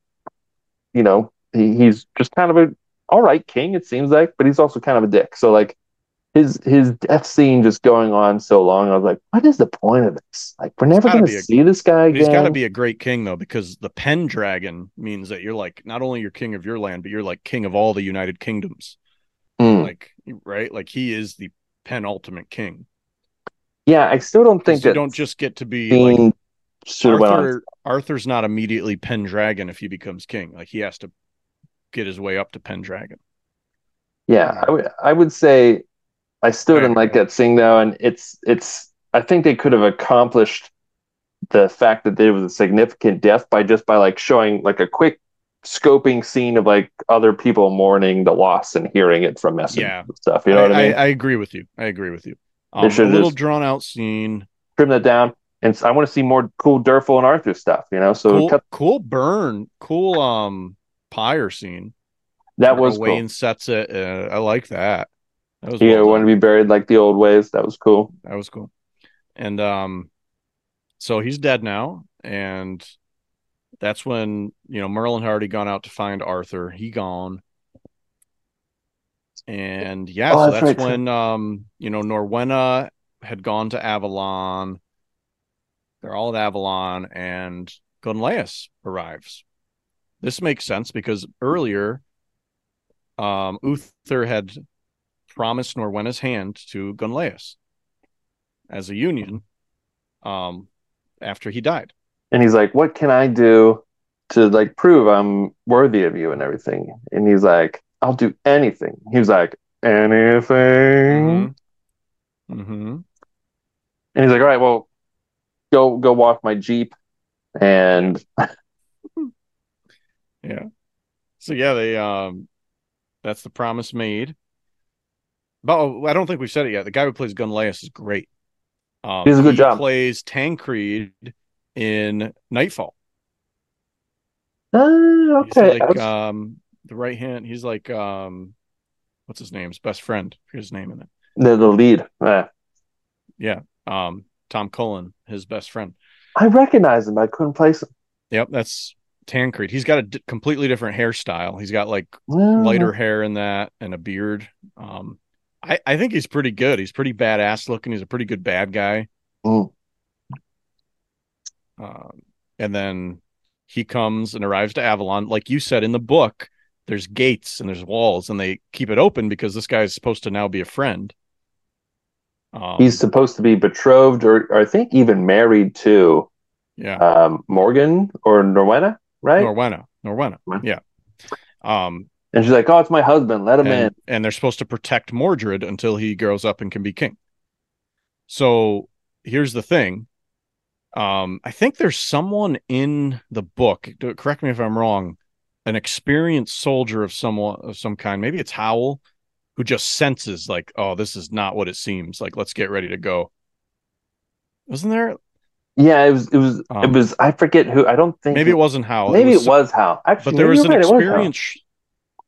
you know, he, he's just kind of a all right king. It seems like, but he's also kind of a dick. So like his his death scene just going on so long. I was like, what is the point of this? Like, we're never going to see this guy again. He's got to be a great king though, because the Pendragon means that you're like not only you're king of your land, but you're like king of all the United Kingdoms. Mm. Like right, like he is the penultimate king. Yeah, I still don't think that you don't just get to be like Arthur. Arthur's not immediately Pendragon if he becomes king. Like he has to get his way up to Pendragon. Yeah, I would I would say I still didn't like that scene though, and it's it's I think they could have accomplished the fact that there was a significant death by just by like showing like a quick scoping scene of like other people mourning the loss and hearing it from messengers yeah. and stuff. You know I, what I mean? I, I, agree with you. I agree with you. Um, a little drawn out scene. Trim that down. And I want to see more cool Derfel and Arthur stuff, you know. So cool, cut... cool burn, cool um pyre scene. That was Wayne cool. sets it. Uh, I like that. That was yeah, well want to be buried like the old ways. That was cool. That was cool. And um, so he's dead now, and that's when you know Merlin had already gone out to find Arthur. He gone, and yeah, oh, so that's, that's right, when um you know Norwenna had gone to Avalon. They're all at Avalon, and Gunleus arrives. This makes sense because earlier, um, Uther had promised Norwenna's hand to Gunleus as a union, um, after he died and he's like, "What can I do to like prove I'm worthy of you and everything?" And he's like, "I'll do anything." He was like, "Anything." Mm-hmm. mm-hmm. And he's like, "All right, well, go go walk my jeep," and yeah. So yeah, they um, that's the promise made. But oh, I don't think we've said it yet. The guy who plays Gunleus is great. Um, He's a good he job. Plays Tancred in Knightfall. Uh, okay. like um the right hand. He's like um what's his name? His best friend. His name in it. The the lead. Yeah. Yeah. Um Tom Cullen, his best friend. I recognize him. I couldn't place him. Yep, that's Tancred. He's got a d- completely different hairstyle. He's got like lighter hair in that and a beard. Um, I I think he's pretty good. He's pretty badass looking. He's a pretty good bad guy. Mm. Um, and then he comes and arrives to Avalon. Like you said in the book, there's gates and there's walls, and they keep it open because this guy is supposed to now be a friend. Um, He's supposed to be betrothed or, or I think even married to yeah, um, Morgan or Norwenna, right? Norwenna, Norwenna, yeah. Um, and she's like, "Oh, it's my husband. Let him in." and, and they're supposed to protect Mordred until he grows up and can be king. So here's the thing. Um, I think there's someone in the book. Correct me if I'm wrong. An experienced soldier of someone of some kind. Maybe it's Hywel, who just senses like, oh, this is not what it seems. Like, let's get ready to go. Wasn't there? Yeah, it was. It was. it Um, was. I forget who. I don't think. Maybe it wasn't Hywel. Maybe it some- was Hywel. Actually, but there was an right, it experience.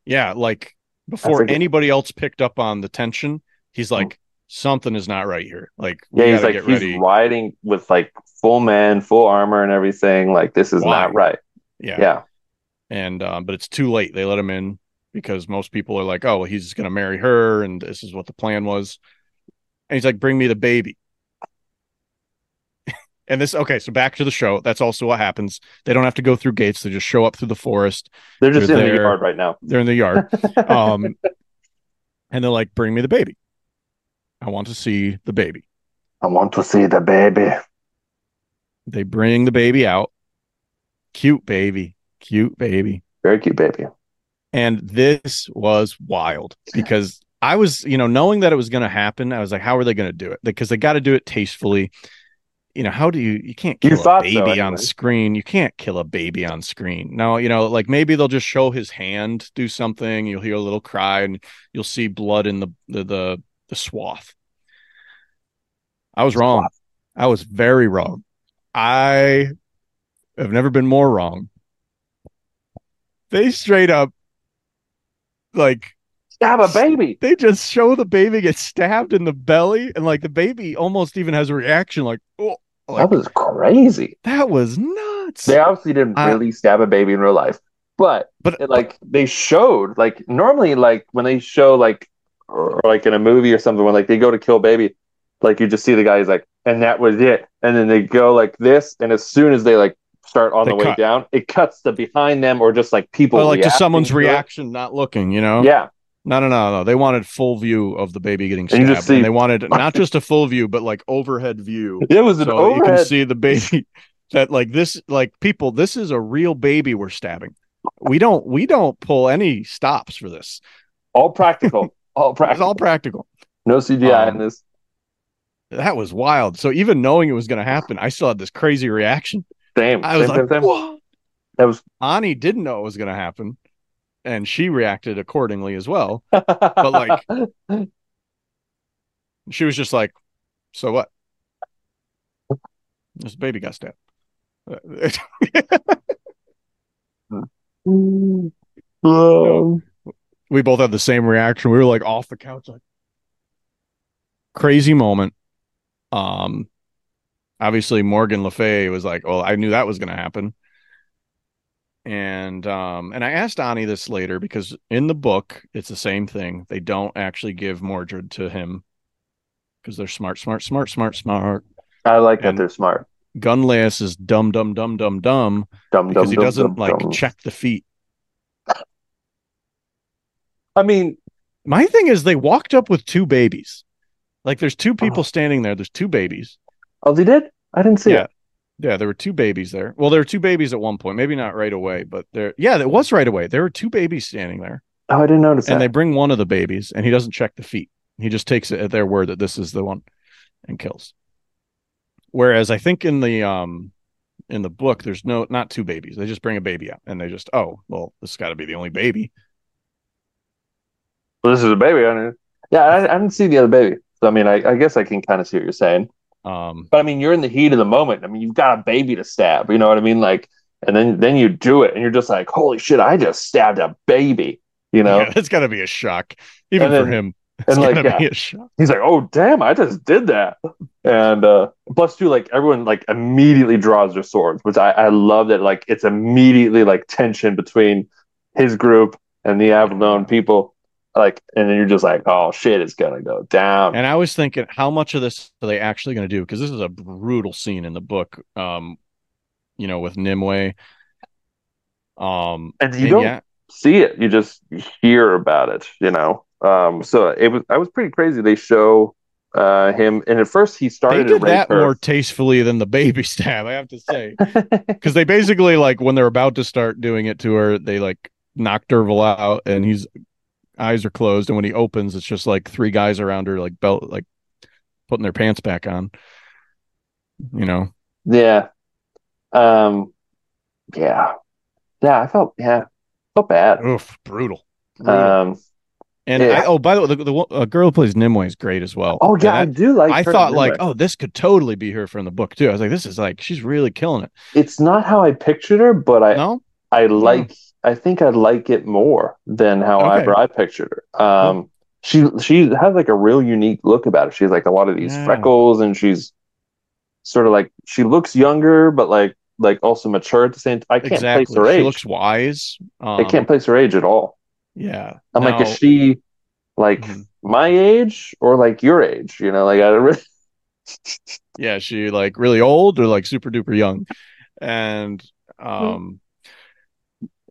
Yeah, like before anybody else picked up on the tension, he's like, something is not right here. Like, Yeah, he's like he's riding with like full man, full armor, and everything. Like this is Why? not right. Yeah. Yeah. And um, but it's too late. They let him in because most people are like, oh, well, he's gonna marry her, and this is what the plan was. And he's like, bring me the baby. and this, okay, so back to the show. That's also what happens. They don't have to go through gates. They just show up through the forest. They're just They're in there. the yard right now. They're in the yard. um, and they're like, bring me the baby. I want to see the baby. I want to see the baby. They bring the baby out. Cute baby. Cute baby. Very cute baby. And this was wild because I was, you know, knowing that it was going to happen, I was like, how are they going to do it? Because they got to do it tastefully. You know, how do you, you can't You kill a thought so, baby on anyway. screen. You can't kill a baby on screen. No, you know, like maybe they'll just show his hand do something. You'll hear a little cry and you'll see blood in the, the, the, the swath. I was wrong. I was very wrong. I have never been more wrong. They straight up like Stab a baby. they just show the baby get stabbed in the belly and like the baby almost even has a reaction like oh like, That was crazy. that was nuts They obviously didn't I- really stab a baby in real life, but but it, like they showed like normally like when they show like or, or, like in a movie or something when like they go to kill baby like you just see the guy he's like and that was it. And then they go like this and as soon as they like start on They the way down it cuts to behind them or just like people or like just someone's reaction not looking you know? Yeah. No no no no they wanted full view of the baby getting stabbed and, see- they wanted not just a full view but like overhead view. It was an so you can see the baby that like this like people this is a real baby we're stabbing. We don't we don't pull any stops for this. All practical all it's practical all practical. no CGI Um, in this. That was wild. So even knowing it was going to happen i still had this crazy reaction. Same i was same, like same, same. that was ani didn't know it was going to happen and she reacted accordingly as well. But like she was just like so what? This baby got stabbed. Um, we both had the same reaction. We were like off the couch, like crazy moment. Um, obviously Morgan Le Fay was like, "Well, I knew that was going to happen." And um, and I asked Ani this later because in the book it's the same thing. They don't actually give Mordred to him because they're smart, smart, smart, smart, smart. I like that they're smart Gunlass is dumb, dumb, dumb, dumb, dumb dumb because dumb he doesn't dumb, like dumb. check the feet. I mean My thing is they walked up with two babies. Like there's two people standing there. There's two babies. oh they did I didn't see Yeah. it Yeah, there were two babies there. Well, there were two babies at one point. Maybe not right away, but there. Yeah, it was right away. There were two babies standing there, oh I didn't notice and that they bring one of the babies, and he doesn't check the feet. He just takes it at their word that this is the one, and kills. Whereas I think in the um in the book, there's no not two babies. They just bring a baby out, and they just oh well, this has got to be the only baby. Well, this is a baby. I mean, yeah, I, I didn't see the other baby. So I mean, I, I guess I can kind of see what you're saying. Um, But I mean, you're in the heat of the moment. I mean, you've got a baby to stab. You know what I mean? Like, and then then you do it, and you're just like, holy shit! I just stabbed a baby. You know? yeah, it's got to be a shock, even And for him. It's and like, yeah. be a shock. He's like, oh damn! I just did that. And uh plus, too, like everyone like immediately draws their swords, which I I love that. Like, it's immediately like tension between his group and the Avalon people. Like, and then you're just like, oh shit, it's gonna go down. And I was thinking, how much of this are they actually to do? Because this is a brutal scene in the book. Um, you know, with Nimue. Um, And you and don't yeah, see it you just hear about it you know um so it was i was pretty crazy they show uh, him, and at first he started they did that her. more tastefully than the baby stab. I have to say, because they basically like when they're about to start doing it to her, they like knock Derfel out, and he's eyes are closed, and when he opens, it's just like three guys around her, like belt, like putting their pants back on. You know, yeah, um, yeah, yeah. I felt yeah, felt bad. oof, brutal. brutal. Um, and yeah. I, oh, by the way, the, the uh, girl who plays Nimue is great as well. oh yeah, I And do like. I, I her thought like, oh, this could totally be her from the book too. I was like, this is like she's really killing it. it's not how I pictured her, but I No, I like. I think I like it more than how Okay. I pictured her. Um, she she has like a real unique look about her. She has like a lot of these Yeah. freckles, and she's sort of like she looks younger, but like like also mature at the same. time. I can't exactly. place her age. She looks wise. Um, I can't place her age at all. Yeah. I'm like, is she like Mhm. my age or like your age? You know, like I don't really. yeah, she like really old or like super duper young. And um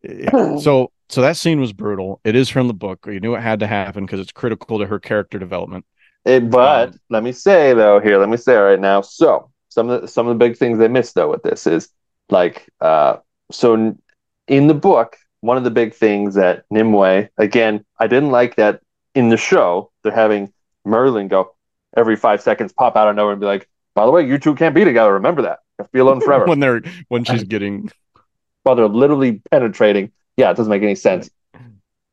yeah. So so that scene was brutal. It is from the book. You knew it had to happen because it's critical to her character development. It, but Um, let me say though, here, let me say right now. So some of the some of the big things they missed though with this is like uh so in the book, one of the big things that Nimue, again, I didn't like that in the show, they're having Merlin go every five seconds pop out of nowhere and be like, by the way, you two can't be together. Remember that. You'll be alone forever. when they're when she's getting while they're literally penetrating. Yeah, it doesn't make any sense.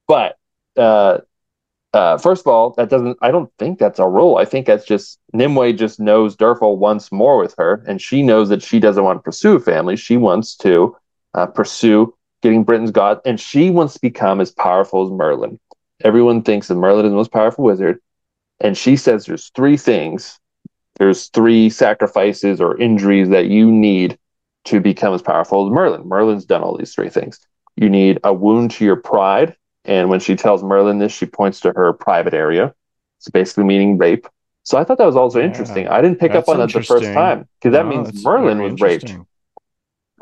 But uh, uh, first of all, that doesn't. I don't think that's a rule. I think that's just Nimue just knows Derfel wants more with her, and she knows that she doesn't want to pursue family. She wants to uh, pursue getting Britain's god, and she wants to become as powerful as Merlin. Everyone thinks that Merlin is the most powerful wizard, and she says there's three things. There's three sacrifices or injuries that you need to become as powerful as Merlin. Merlin's done all these three things. You need a wound to your pride. And when she tells Merlin this, she points to her private area. It's basically meaning rape. So I thought that was also Yeah, interesting. I didn't pick up on that the first time because that No, means Merlin was raped.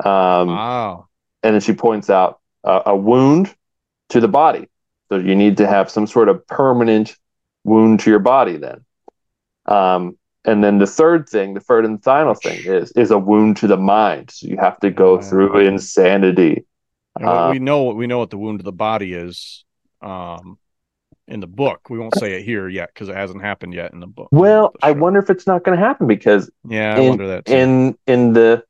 Um, Wow. and then she points out uh, a wound to the body. So you need to have some sort of permanent wound to your body then. Um, and then the third thing, the third and final thing is is a wound to the mind. So you have to go through insanity. And we- we know we know what the wound to the body is um in the book. We won't say it here yet because it hasn't happened yet in the book. Well, The I wonder if it's not going to happen because Yeah, I in- wonder that too. in in the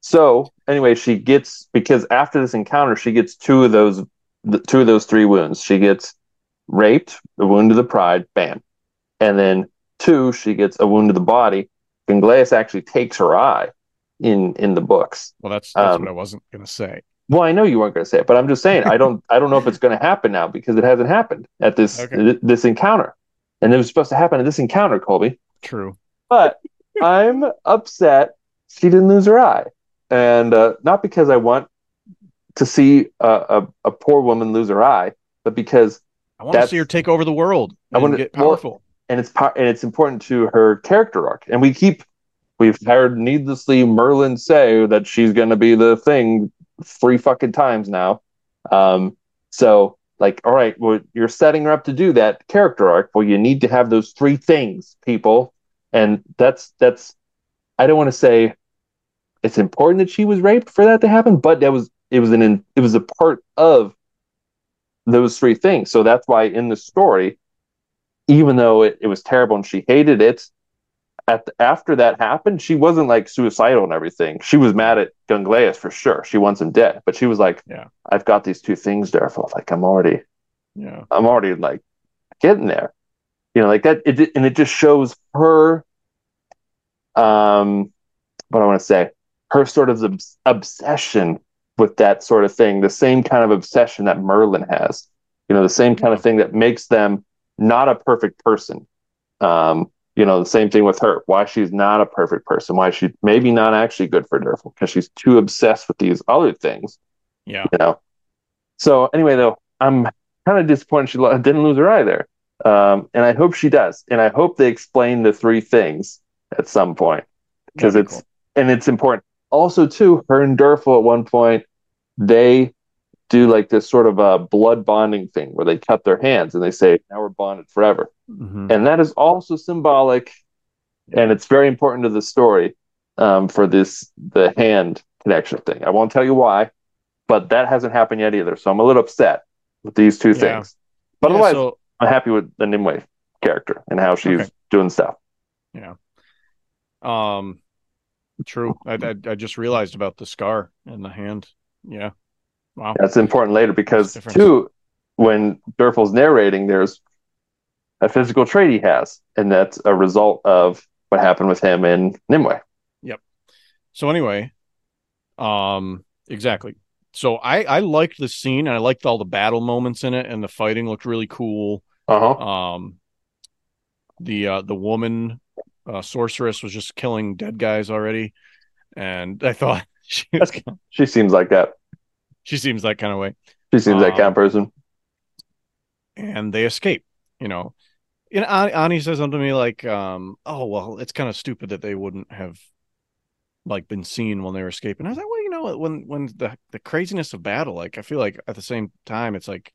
so anyway, she gets because after this encounter, she gets two of those the, two of those three wounds. She gets raped, the wound to the pride, bam, and then two, she gets a wound to the body. Gundleus actually takes her eye in in the books. well, that's that's um, what I wasn't gonna say. Well, I know you weren't going to say it, but I'm just saying I don't I don't know if it's going to happen now because it hasn't happened at this Okay. this encounter, and it was supposed to happen at this encounter, Colby. True. But I'm upset she didn't lose her eye, and uh, not because I want to see a, a, a poor woman lose her eye, but because I want to see her take over the world I wanna- get well, powerful. And it's po- and it's important to her character arc. And we keep we've heard needlessly Merlin say that she's going to be the thing three fucking times now. Um, so like, all right, well, you're setting her up to do that character arc. Well, you need to have those three things, people, and that's that's. I don't want to say it's important that she was raped for that to happen, but that was it was an it was a part of those three things. So that's why in the story, even though it, it was terrible and she hated it, at the, after that happened, she wasn't like suicidal and everything. She was mad at Gundleus for sure. She wants him dead, but she was like, Yeah. I've got these two things, therefore, like I'm already, Yeah. I'm already like getting there, you know, like that. It and it just shows her, um, what I want to say, her sort of obs- obsession with that sort of thing, the same kind of obsession that Merlin has, you know, the same kind of thing that makes them not a perfect person. Um, you know, the same thing with her. Why she's not a perfect person. Why she maybe not actually good for Derfel because she's too obsessed with these other things. Yeah. You know. So anyway, though, I'm kind of disappointed she didn't lose her eye there, um, and I hope she does. And I hope they explain the three things at some point because be it's and it's important. Also, too, her and Derfel at one point they do like this sort of a blood bonding thing where they cut their hands and they say, "Now we're bonded forever." Mhm. And that is also symbolic and it's very important to the story um, for this the hand connection thing. I won't tell you why, but that hasn't happened yet either. So I'm a little upset with these two Yeah. things. But Yeah, otherwise, so- I'm happy with the Nimue character and how she's Okay. doing stuff. Yeah. Um, true. I, I I just realized about the scar in the hand. Yeah. Wow. That's important later because two, when Derfel's narrating, there's a physical trait he has, and that's a result of what happened with him in Nimue. Yep. So anyway, um, exactly. So I I liked the scene and I liked all the battle moments in it and the fighting looked really cool. Uh huh. Um, the uh the woman uh, sorceress was just killing dead guys already, and I thought she was, She seems like that. She seems that kind of way. She seems that kind Um, of person. and they escape. You know, and Ani, Ani says something to me like, um, "Oh well, it's kind of stupid that they wouldn't have like been seen when they were escaping." I was like, "Well, you know, when when the the craziness of battle, like I feel like at the same time, it's like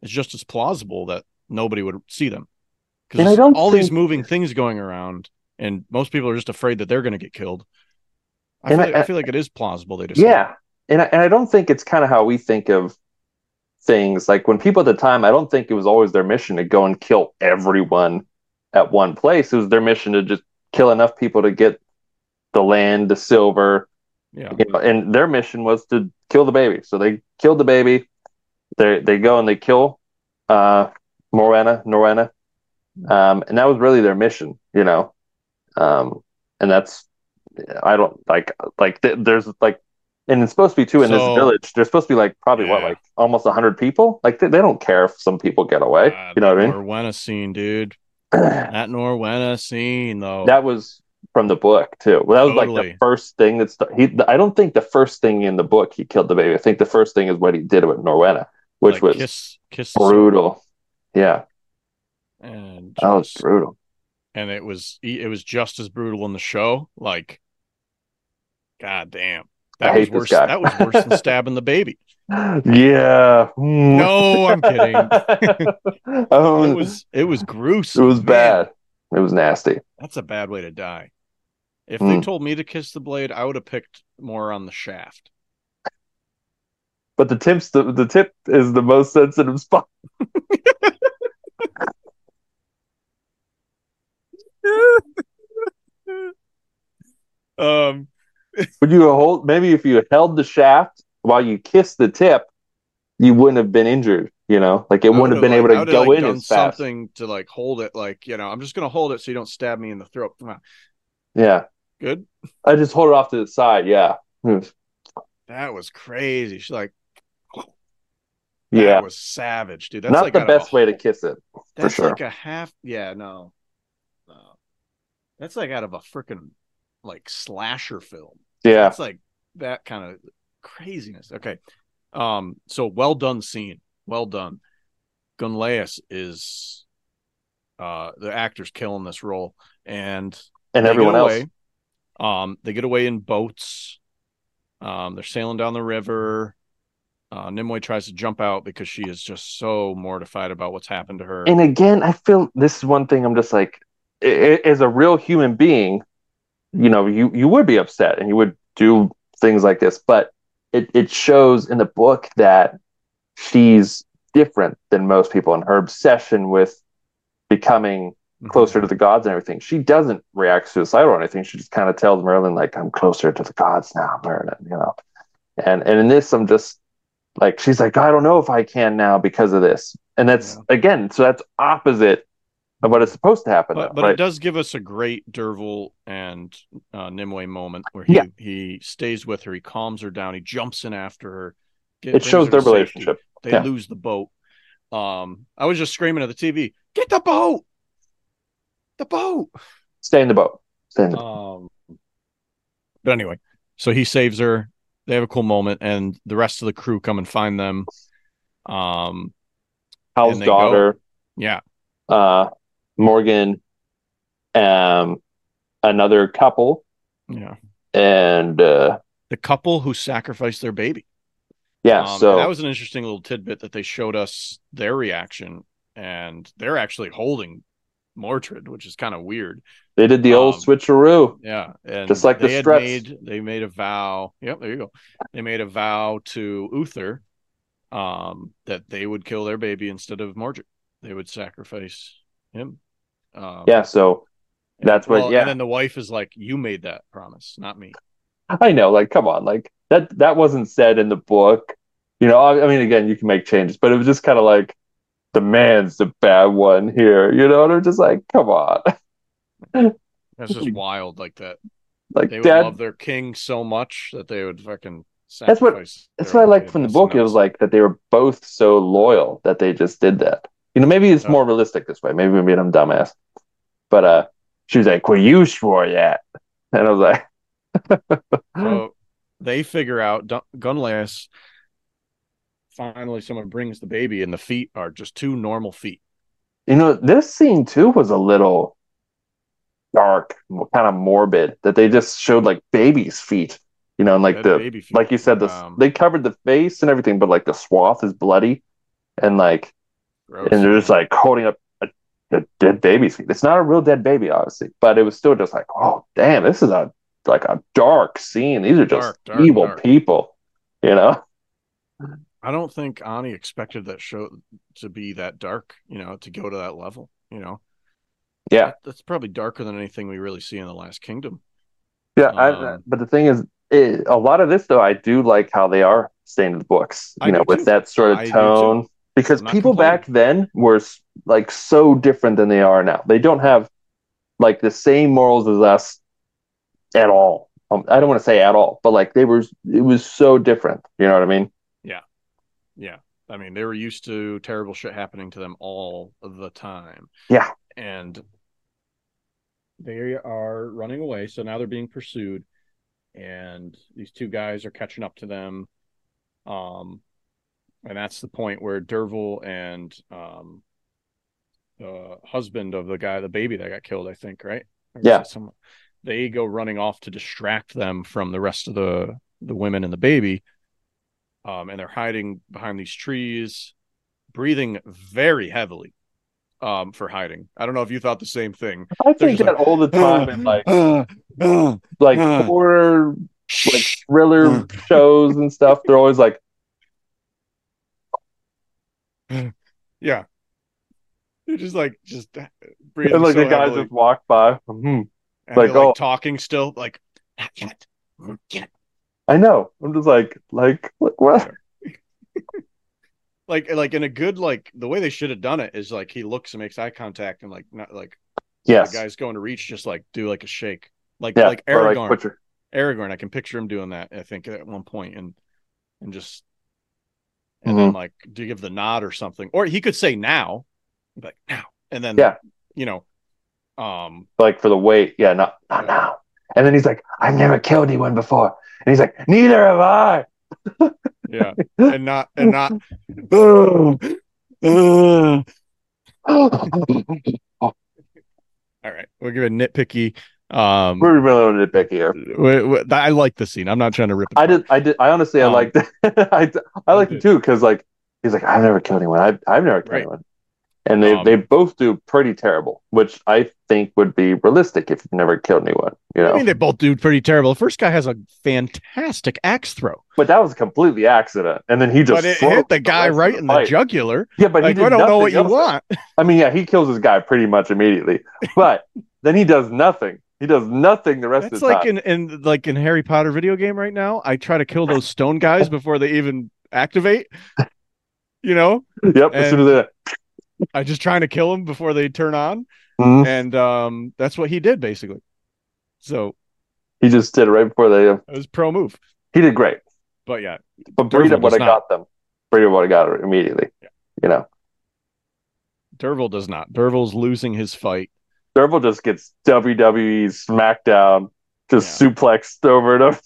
it's just as plausible that nobody would see them I because don't all these moving things going around, and most people are just afraid that they're going to get killed." I feel, I- like, I, feel like it is plausible they just. Yeah, and I, and I don't think it's kind of how we think of things. Like when people at the time, I don't think it was always their mission to go and kill everyone at one place. It was their mission to just kill enough people to get the land, the silver, yeah, you know, and their mission was to kill the baby. So they killed the baby. They they go and they kill uh Morena, Norwenna. Um and that was really their mission, you know. Um and that's I don't like like th- there's like and it's supposed to be too in So- this village. There's supposed to be like probably what like almost 100 people. Like they, they don't care if some people get away, God, you know what I mean? Norwenna scene, dude. That Norwenna scene, though. that was from the book too. Well, that was like the first thing that's he. I don't think the first thing in the book he killed the baby. I think the first thing is what he did with Norwenna, which like, was kiss, kiss brutal. Yeah, and that was brutal. and it was it was just as brutal in the show. Like, god damn, that hate was worse. That was worse than stabbing the baby. Yeah. Mm. No, I'm kidding. oh, It was it was gruesome. it was man. bad. It was nasty. That's a bad way to die. If they Mm. told me to kiss the blade, I would have picked more on the shaft. But the tips, the, the tip is the most sensitive spot. um, Would you hold? Maybe if you held the shaft while you kissed the tip, you wouldn't have been injured. You know, like it wouldn't have been like- able to go like, in as fast. something to like hold it. Like you know, I'm just gonna hold it so you don't stab me in the throat. Come on. Yeah, Good. I just hold it off to the side. Yeah, hmm. That was crazy. She's like, that yeah. was savage, dude. That's Not like the best way to kiss it. That's sure. like a half. Yeah, no, no. That's like out of a freaking like slasher film. Yeah, That's like that kind of craziness. Okay. Um, so well done scene. Well done. Gundleus is uh the actor's killing this role. And and everyone else. away. Um, they get away in boats. Um, they're sailing down the river. Uh, Nimue tries to jump out because she is just so mortified about what's happened to her. And again, I feel this is one thing I'm just like, as a real human being, you know, you you would be upset and you would do things like this, but it it shows in the book that she's different than most people and her obsession with becoming mm-hmm. closer to the gods and everything. She doesn't react suicidal or anything. She just kind of tells Merlin like, "I'm closer to the gods now, Merlin." You know, and and in this, I'm just like, she's like, "I don't know if I can now because of this," and that's again, so that's opposite what is supposed to happen. but, though, but right? it does give us a great Derfel and uh, Nimue moment where he Yeah. he stays with her, he calms her down, he jumps in after her. get- it shows her their safety. relationship. They Yeah. lose the boat. Um, I was just screaming at the TV, "Get the boat! The boat!" Stay in the boat. Stay in the boat. Um, but anyway, so he saves her. They have a cool moment, and the rest of the crew come and find them. Um, Hywel's daughter, yeah, uh, Morgan, um, another couple, yeah. and uh, The couple who sacrificed their baby. yeah. Um, so that was an interesting little tidbit that they showed us their reaction, and they're actually holding Mordred, which is kind of weird. They did the old Um, switcheroo. Yeah, and Just like the Struts. made they made a vow. Yep, there you go. They made a vow to Uther, um, that they would kill their baby instead of Mordred. They would sacrifice him. Um, Yeah, so that's what- well, yeah. And then the wife is like, "You made that promise, not me." I know, like, come on, like that that wasn't said in the book. You know, I, I mean, again, you can make changes, but it was just kind of like the man's the bad one here. You know, and I'm just like, come on, That's just wild, like that. like They would dad. love their king so much that they would fucking. That's what- That's what I liked from the book. It was like that they were both so loyal that they just did that. You know, maybe it's Oh. more realistic this way. Maybe maybe I'm dumbass, but uh, she was like, "Well, you swore that," and I was like, So they figure out Dun- Gundleus. Finally, someone brings the baby, and the feet are just two normal feet. You know, this scene too was a little dark, kind of morbid. That they just showed like baby's feet, you know, and like the like you said, the Um, they covered the face and everything, but like the swath is bloody, and like gross. and they're just like holding up a, a dead baby scene. It's not a real dead baby, obviously, but it was still just like, oh damn, this is a like a dark scene. These are just Dark, dark, evil dark. people, you know. I don't think Ani expected that show to be that dark. You know, to go to that level. You know, Yeah, That- that's probably darker than anything we really see in the Last Kingdom. yeah. I, Um, but the thing is, it, a lot of this though, I do like how they are staying to the books. I You know, with too. that sort of I tone, because people back then were like so different than they are now. They don't have like the same morals as us at all. Um, I don't want to say at all, but like they were, it was so different. You know what I mean? Yeah. Yeah. I mean, they were used to terrible shit happening to them all the time. Yeah. And they are running away. So now they're being pursued. And these two guys are catching up to them. Um, and that's the point where Derfel and um, the husband of the guy, the baby that got killed, I think, right? Or Yeah. it Some, they go running off to distract them from the rest of the the women and the baby um, and they're hiding behind these trees, breathing very heavily um, for hiding. I don't know if you thought the same thing. I think that all the time in like like horror, like thriller shows and stuff. They're always like, yeah, they're just like just breathing and like so the guys heavily. just walk by. Hmm. And like, they're, like oh. talking still, like not yet, not yet. I know. I'm just like, like, what? what? Like like in a good like the way they should have done it is like he looks and makes eye contact and like not like yeah, the guy's going to reach just like do like a shake like yeah. like or like Aragorn. Aragorn, I can picture him doing that. I think at one point, and and just and Mm-hmm. then like do you give the nod or something, or he could say now, Like now, and then Yeah. you know, um, Like for the weight. Yeah. Not not now. And then he's like, I've never killed anyone before. And he's like, neither have I. yeah, and not and not. Boom, all right, we'll give it nitpicky. Um, We're really nitpicky here. we- we- I like the scene. I'm not trying to rip it. I did. I did. I honestly, I Um, liked. I I liked it too because like he's like, I've never killed anyone. I've I've never killed Right. anyone. And they, Um, they both do pretty terrible, which I think would be realistic if you've never killed anyone, you know. I mean, they both do pretty terrible. The first guy has a fantastic axe throw, but that was a completely accident, and then he just but it hit the guy of right in the jugular. Yeah, but he Like, did I don't know what nothing you want. I mean, yeah, he kills his guy pretty much immediately, but then he does nothing. He does nothing the rest That's of the like time. in, in like in Harry Potter video game right now. I try to kill those stone guys before they even activate. You know, yep. As soon as they, I just trying to kill them before they turn on, Mhm. and um, that's what he did basically. So he just did it right before they. Uh, it was pro move. he did great, But yeah, but Breeden Derfel would have got them. Breeden would have got it immediately. Yeah. You know. Derfel does not. Derfel's losing his fight. Derfel just gets WWE SmackDown just suplexed over and over.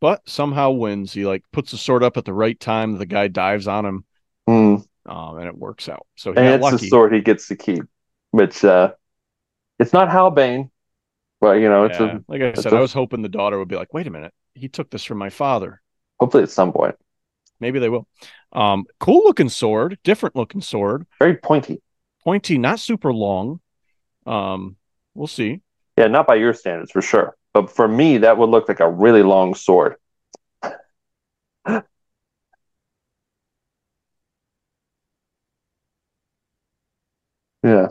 but somehow wins. He like puts the sword up at the right time. The guy dives on him, Mm. Um, and it works out. So he And it's lucky. the sword he gets to keep, which uh, it's not Hal Hywelbane, but you know, it's Yeah. a, like I said, a- I was hoping the daughter would be like, "Wait a minute, he took this from my father." hopefully at some point Maybe they will. Um, cool looking sword, different looking sword, very pointy. pointy, not super long. Um, we'll see. Yeah, not by your standards for sure, but for me, that would look like a really long sword. yeah.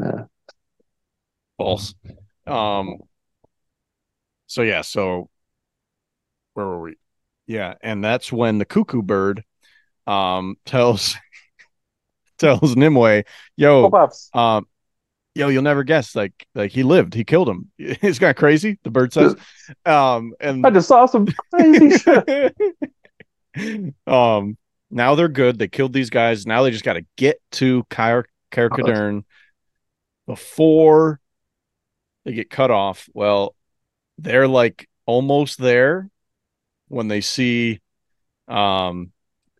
Yeah. False. Um. So yeah. So where were we? Yeah, and that's when the cuckoo bird um tells tells Nimue, "Yo, um, yo, you'll never guess. Like, like he lived. He killed him. It's kind of crazy." The bird says, "Um, and I just saw some crazy shit." um, now they're good. They killed these guys. Now they just got to get to Caer Cadarn before they get cut off. Well, they're like almost there when they see um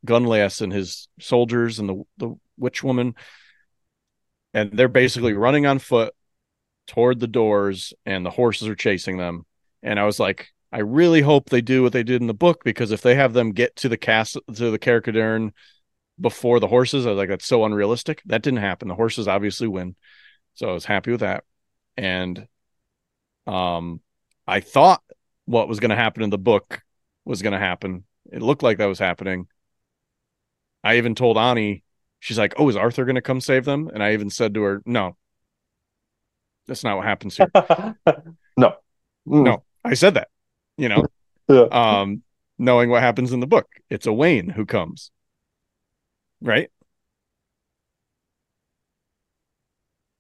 Gundleus and his soldiers and the the witch woman and they're basically running on foot toward the doors and the horses are chasing them and I was like I really hope they do what they did in the book because if they have them get to the castle to the Cadarn before the horses, I was like, that's so unrealistic. That didn't happen. The horses obviously win. So I was happy with that. And um I thought what was going to happen in the book was going to happen. It looked like that was happening. I even told Ani, she's like, "Oh, is Arthur going to come save them?" And I even said to her, "No, that's not what happens here." no, mm. no, I said that. You know, yeah. um, knowing what happens in the book, it's Owain who comes, right?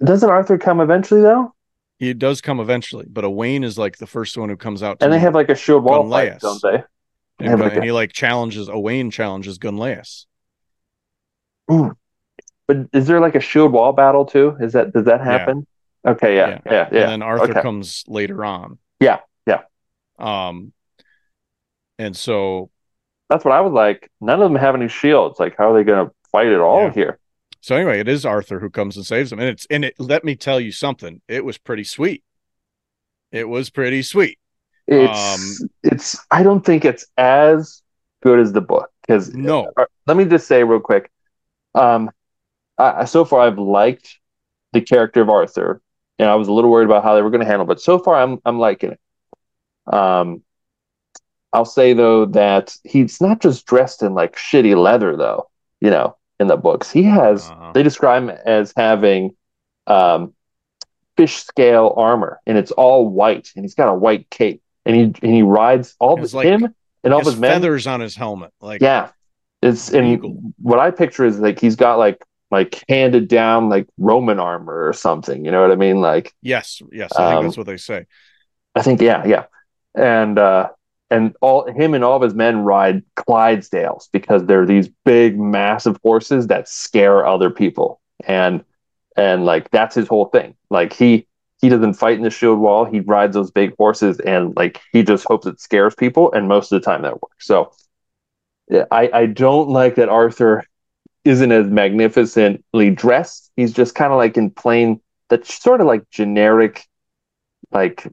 Doesn't Arthur come eventually though? He does come eventually, but Owain is like the first one who comes out. and they have like a shield wall fight, don't they? And, like and a... he like challenges Owain challenges Gundleus. Ooh. But is there like a shield wall battle too? Is that does that happen? Okay, yeah, yeah, yeah, yeah. And then Arthur okay. comes later on. Yeah, yeah. Um, and so that's what I was like. None of them have any shields. Like, how are they going to fight at all yeah. here? So anyway, it is Arthur who comes and saves them, and it's and it. Let me tell you something. It was pretty sweet. It was pretty sweet. It's um, it's. I don't think it's as good as the book because no. Uh, let me just say real quick. Um, I, so far I've liked the character of Arthur, and I was a little worried about how they were going to handle, but so far I'm I'm liking it. Um, I'll say though that he's not just dressed in like shitty leather though. You know, in the books. He has uh-huh. they describe him as having um, fish scale armor, and it's all white, and he's got a white cape, and he and he rides all the, like, him and all his, his men, feathers on his helmet, like yeah. It's and what I picture is like he's got like like handed down like Roman armor or something. You know what I mean? Like yes, yes, I um, think that's what they say. I think yeah, yeah, and uh, and all him and all of his men ride Clydesdales because they're these big, massive horses that scare other people, and and like that's his whole thing. Like he he doesn't fight in the shield wall; he rides those big horses, and like he just hopes it scares people, and most of the time that works. So I I don't like that Arthur isn't as magnificently dressed. He's just kind of like in plain that sort of like generic like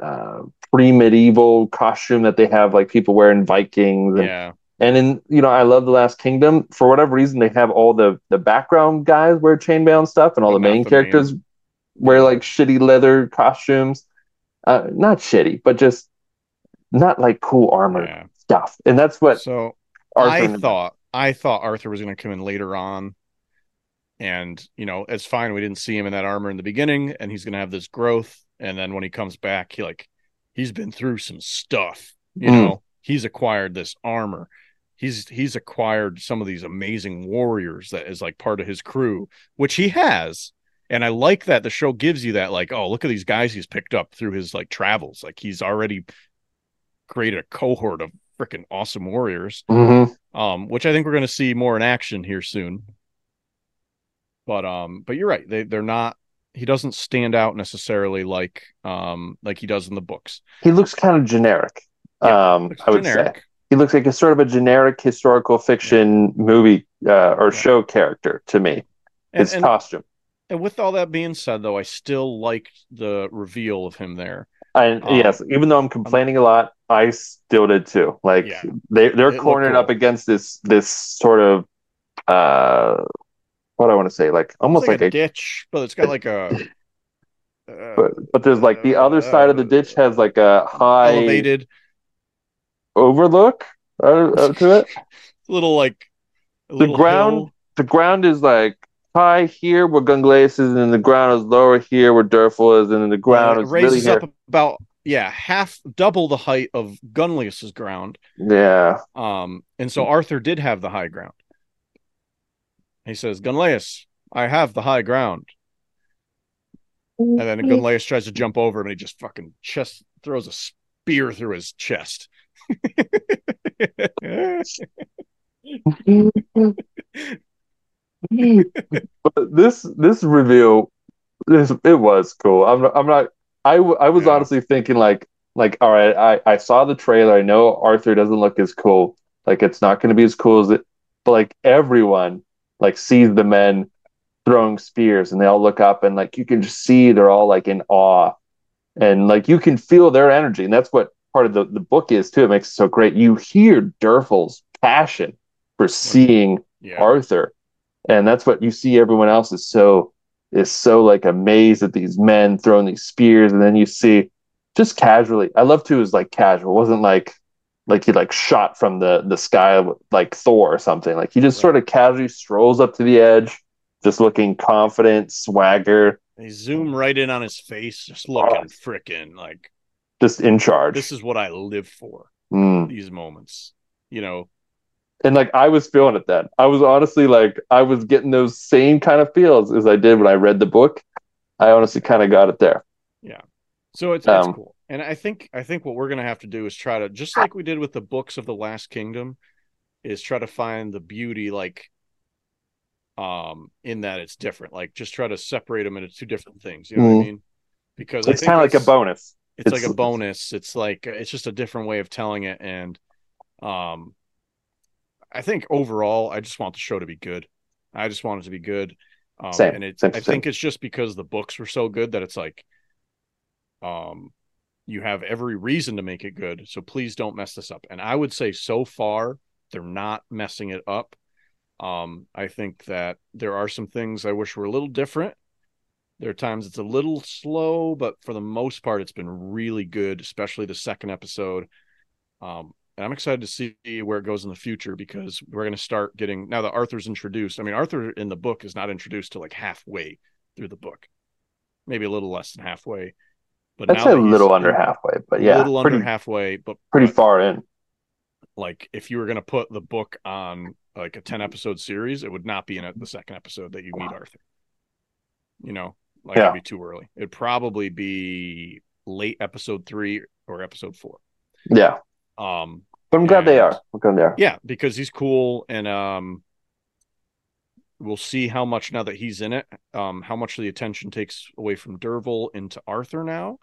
uh, pre-medieval costume that they have like people wearing Vikings. And, yeah. And in you know, I love the Last Kingdom. For whatever reason, they have all the the background guys wear chainmail and stuff, and all the main the characters main. wear like shitty leather costumes. Uh, not shitty, but just not like cool armor yeah. stuff. And that's what. So Arthur I thought I thought Arthur was going to come in later on, and you know, it's fine. We didn't see him in that armor in the beginning, and he's going to have this growth. And then when he comes back, he like he's been through some stuff. You mm. know, he's acquired this armor. He's he's acquired some of these amazing warriors that is like part of his crew, which he has. And I like that the show gives you that, like, oh, look at these guys he's picked up through his like travels. Like he's already created a cohort of freaking awesome warriors. Mm-hmm. Um, which I think we're gonna see more in action here soon. But um, but you're right, they they're not he doesn't stand out necessarily like um like he does in the books. He looks kind of generic. Yeah, um I would generic. say. He looks like a sort of a generic historical fiction yeah. movie uh, or yeah. show character to me. His and, costume. And with all that being said though, I still liked the reveal of him there. And um, yes, even though I'm complaining a lot, I still did too. Like yeah. they they're it cornered cool. up against this this sort of uh what I want to say, like almost like, like, a, ditch, but it's got like a uh, but but there's like the other side of the ditch has like a high elevated overlook uh, to it. little like the ground. Hill. The ground is like high here where Gundleus is, and the ground is lower here where Derfel is, and then the ground yeah, is raises really up here. about yeah half double the height of Gundleus's ground. Yeah. Um, and so Arthur did have the high ground. He says, Gundleus, I have the high ground. And then mm-hmm. Gundleus tries to jump over him and he just fucking chest throws a spear through his chest. but this this reveal this it was cool. I'm I'm not I I was yeah. honestly thinking like like all right, I I saw the trailer. I know Arthur doesn't look as cool. Like it's not going to be as cool as it but like everyone like sees the men throwing spears and they all look up and like you can just see they're all like in awe. And like you can feel their energy and that's what part of the, the book is too. It makes it so great. You hear Derfel's passion for seeing yeah. Arthur and that's what you see everyone else is so is so like amazed at these men throwing these spears and then you see just casually I love to is like casual. It wasn't like like he like shot from the the sky like Thor or something like he just right. sort of casually strolls up to the edge just looking confident, swagger. They zoom right in on his face, just looking oh. freaking like just in charge. This is what I live for. Mm. These moments, you know. And like I was feeling it then. I was honestly like I was getting those same kind of feels as I did when I read the book. I honestly kind of got it there. Yeah. So it's, it's um, cool. And I think I think what we're gonna have to do is try to just like we did with the books of the Last Kingdom, is try to find the beauty like um, in that it's different. Like just try to separate them into two different things. You know mm. what I mm-hmm. mean? Because it's kind of like a bonus. It's, it's, like a bonus. It's like it's just a different way of telling it, and um, I think overall, I just want the show to be good. I just want it to be good. Um, same, and it's I think it's just because the books were so good that it's like, um, you have every reason to make it good. So please don't mess this up. And I would say so far they're not messing it up. Um, I think that there are some things I wish were a little different. There are times it's a little slow, but for the most part, it's been really good, especially the second episode. Um, and I'm excited to see where it goes in the future because we're going to start getting now that Arthur's introduced. I mean, Arthur in the book is not introduced to like halfway through the book, maybe a little less than halfway. But I'd say a little under halfway, but yeah, a little pretty, under halfway, but pretty but, far in. Like if you were going to put the book on like a 10 episode series, it would not be in the second episode that you meet Arthur. You know, like yeah. it'd be too early. It'd probably be late episode three or episode four. Yeah. Um, but I'm glad and, they are. I'm glad they are. Yeah, because he's cool, and um, we'll see how much now that he's in it, um, how much the attention takes away from Derfel into Arthur now.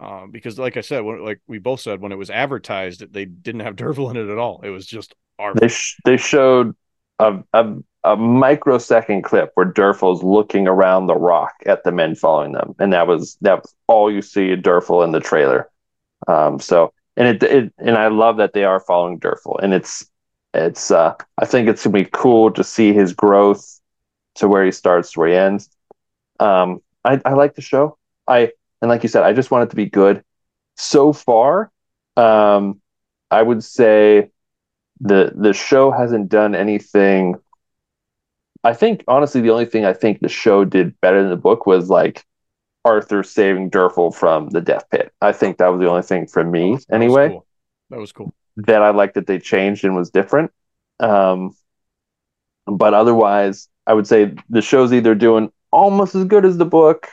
Uh, because, like I said, when, like we both said, when it was advertised, they didn't have Derfel in it at all. It was just Arthur. they sh- they showed a, a, a microsecond clip where Derfel's looking around the rock at the men following them, and that was that was all you see of in the trailer. Um, so and it, it and I love that they are following Derfel, and it's it's uh, I think it's gonna be cool to see his growth to where he starts to where he ends. Um, I, I like the show. I and like you said, I just want it to be good. So far, um, I would say the the show hasn't done anything I think honestly the only thing I think the show did better than the book was like Arthur saving Derfel from the death pit. I think that was the only thing for me that anyway. Was cool. That was cool. That I liked that they changed and was different. Um, but otherwise, I would say the show's either doing almost as good as the book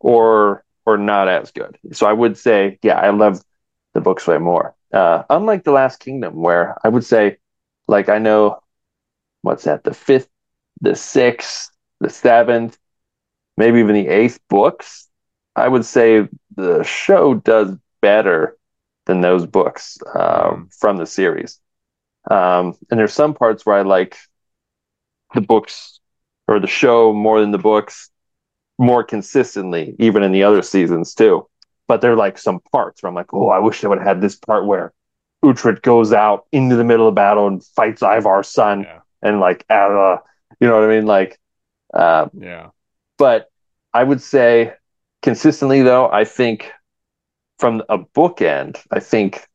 or or not as good. So I would say, yeah, I love the books way more. Uh, unlike the Last Kingdom, where I would say, like I know, what's that? The fifth, the sixth, the seventh, maybe even the eighth books. I would say the show does better than those books um, from the series. Um, and there's some parts where I like the books or the show more than the books more consistently, even in the other seasons too but they're like some parts where I'm like, oh, I wish they would have had this part where Uhtred goes out into the middle of battle and fights Ivar's son yeah. and like, uh, you know what I mean? Like, uh, yeah. But I would say consistently though, I think from a bookend, I think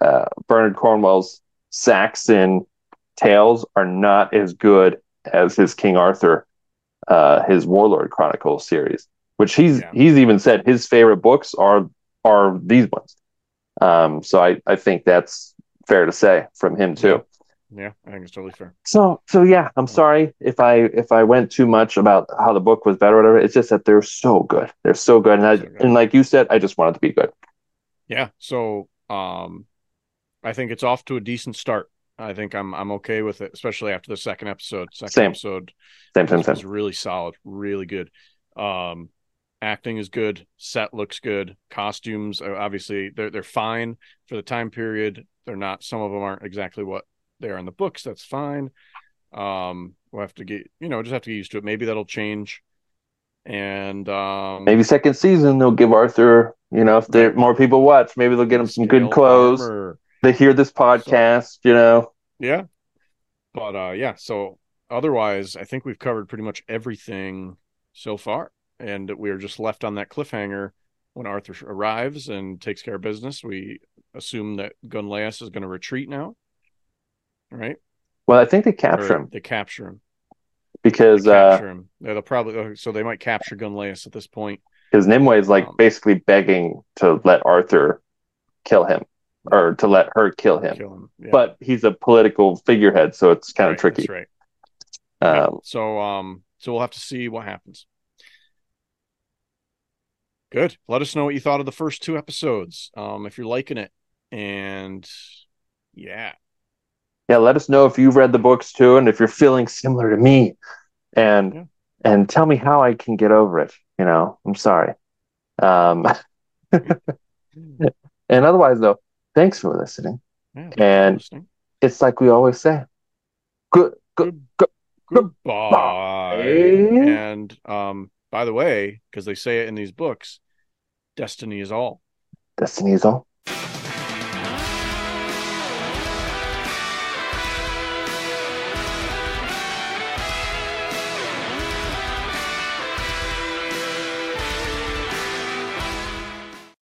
uh, Bernard Cornwell's Saxon tales are not as good as his King Arthur, uh, his Warlord Chronicles series, which he's yeah. he's even said his favorite books are are these ones. Um, so I I think that's fair to say from him too. Yeah, I think it's totally fair. So so yeah, I'm sorry if I if I went too much about how the book was better or whatever. It's just that they're so good. They're so good. And I, so good. and like you said, I just wanted to be good. Yeah. So um I think it's off to a decent start. I think I'm I'm okay with it, especially after the second episode. Second same. episode same same same. really solid, really good. Um acting is good, set looks good, costumes obviously they're they're fine for the time period. They're not some of them aren't exactly what there in the books. That's fine. Um, we'll have to get you know just have to get used to it. Maybe that'll change. And um, maybe second season they'll give Arthur. You know, if there more people watch, maybe they'll get him some good clothes. Armor. They hear this podcast. So, you know. Yeah. But uh, yeah. So otherwise, I think we've covered pretty much everything so far, and we're just left on that cliffhanger when Arthur arrives and takes care of business. We assume that Gundleus is going to retreat now right? Well, I think they capture or him. They capture him because they uh, capture uh, him. They'll probably so they might capture Gundleus at this point. Because Nimue is like um, basically begging to let Arthur kill him or to let her kill him. Kill him. Yeah. But he's a political figurehead, so it's kind of right, tricky. right. Um, so um, so we'll have to see what happens. Good. Let us know what you thought of the first two episodes. Um, if you're liking it, and yeah, yeah, let us know if you've read the books too, and if you're feeling similar to me, and yeah. and tell me how I can get over it. You know, I'm sorry. Um, and otherwise, though, thanks for listening. Yeah, and listening. it's like we always say, good, good, good, goodbye. And um, by the way, because they say it in these books, destiny is all. Destiny is all.